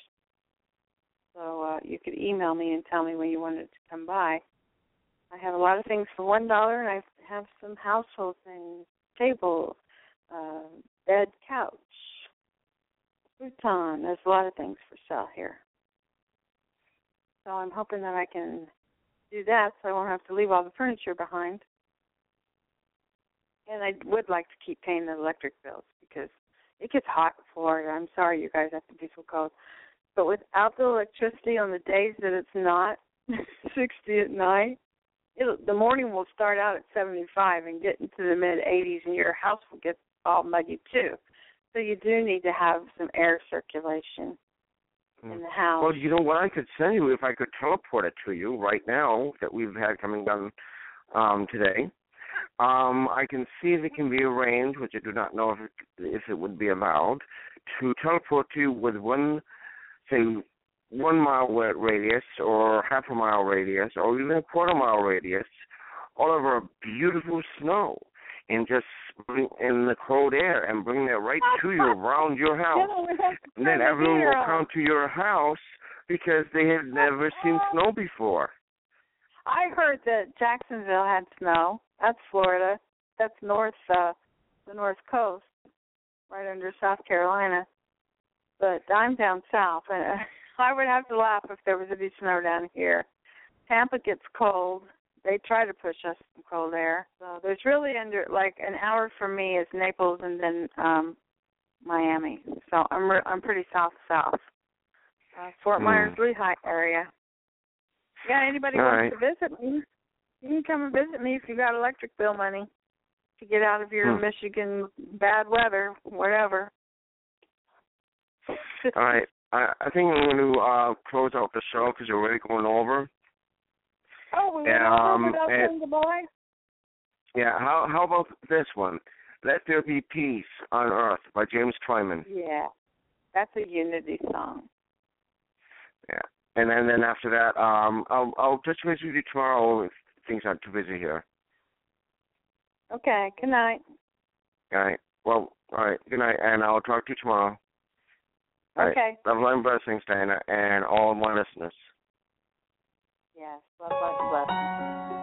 So uh, you could email me and tell me when you wanted to come by. I have a lot of things for one dollar, and I have some household things table, uh, bed, couch, futon. There's a lot of things for sale here. So I'm hoping that I can do that so I won't have to leave all the furniture behind. And I would like to keep paying the electric bills because it gets hot in Florida. I'm sorry, you guys have to be so cold. But without the electricity on the days that it's not 60 at night, it'll, the morning will start out at 75 and get into the mid 80s, and your house will get all muggy too. So you do need to have some air circulation in the house. Well, you know what I could send you if I could teleport it to you right now that we've had coming down um, today. Um, I can see if it can be arranged, which I do not know if it, if it would be allowed, to teleport to you with one, say, one mile radius or half a mile radius or even a quarter mile radius all over beautiful snow and just bring in the cold air and bring that right to you around your house. and then everyone will come to your house because they have never seen snow before. I heard that Jacksonville had snow. That's Florida. That's north uh the north coast, right under South Carolina. But I'm down south and I would have to laugh if there was any snow down here. Tampa gets cold. They try to push us some cold air. So there's really under like an hour for me is Naples and then um Miami. So I'm re- I'm pretty south south. Uh, Fort Hmm. Myers Lehigh area. Yeah, anybody All wants right. to visit me, you can come and visit me if you got electric bill money to get out of your Hmm. Michigan bad weather, whatever. All right. I, I think I'm going to uh, close out the show because we're already going over. Oh, we went And, over um, and- goodbye. Yeah. How how about this one? Let there be peace on earth by James Twyman. Yeah, that's a unity song. Yeah. And then then after that, um, I'll I'll touch base with you tomorrow if things aren't too busy here. Okay. Good night. All right. Well, all right. Good night, and I'll talk to you tomorrow. Right. Okay. Love, light, and blessings, Diana, and all my listeners. Yes. Love, love, blessings.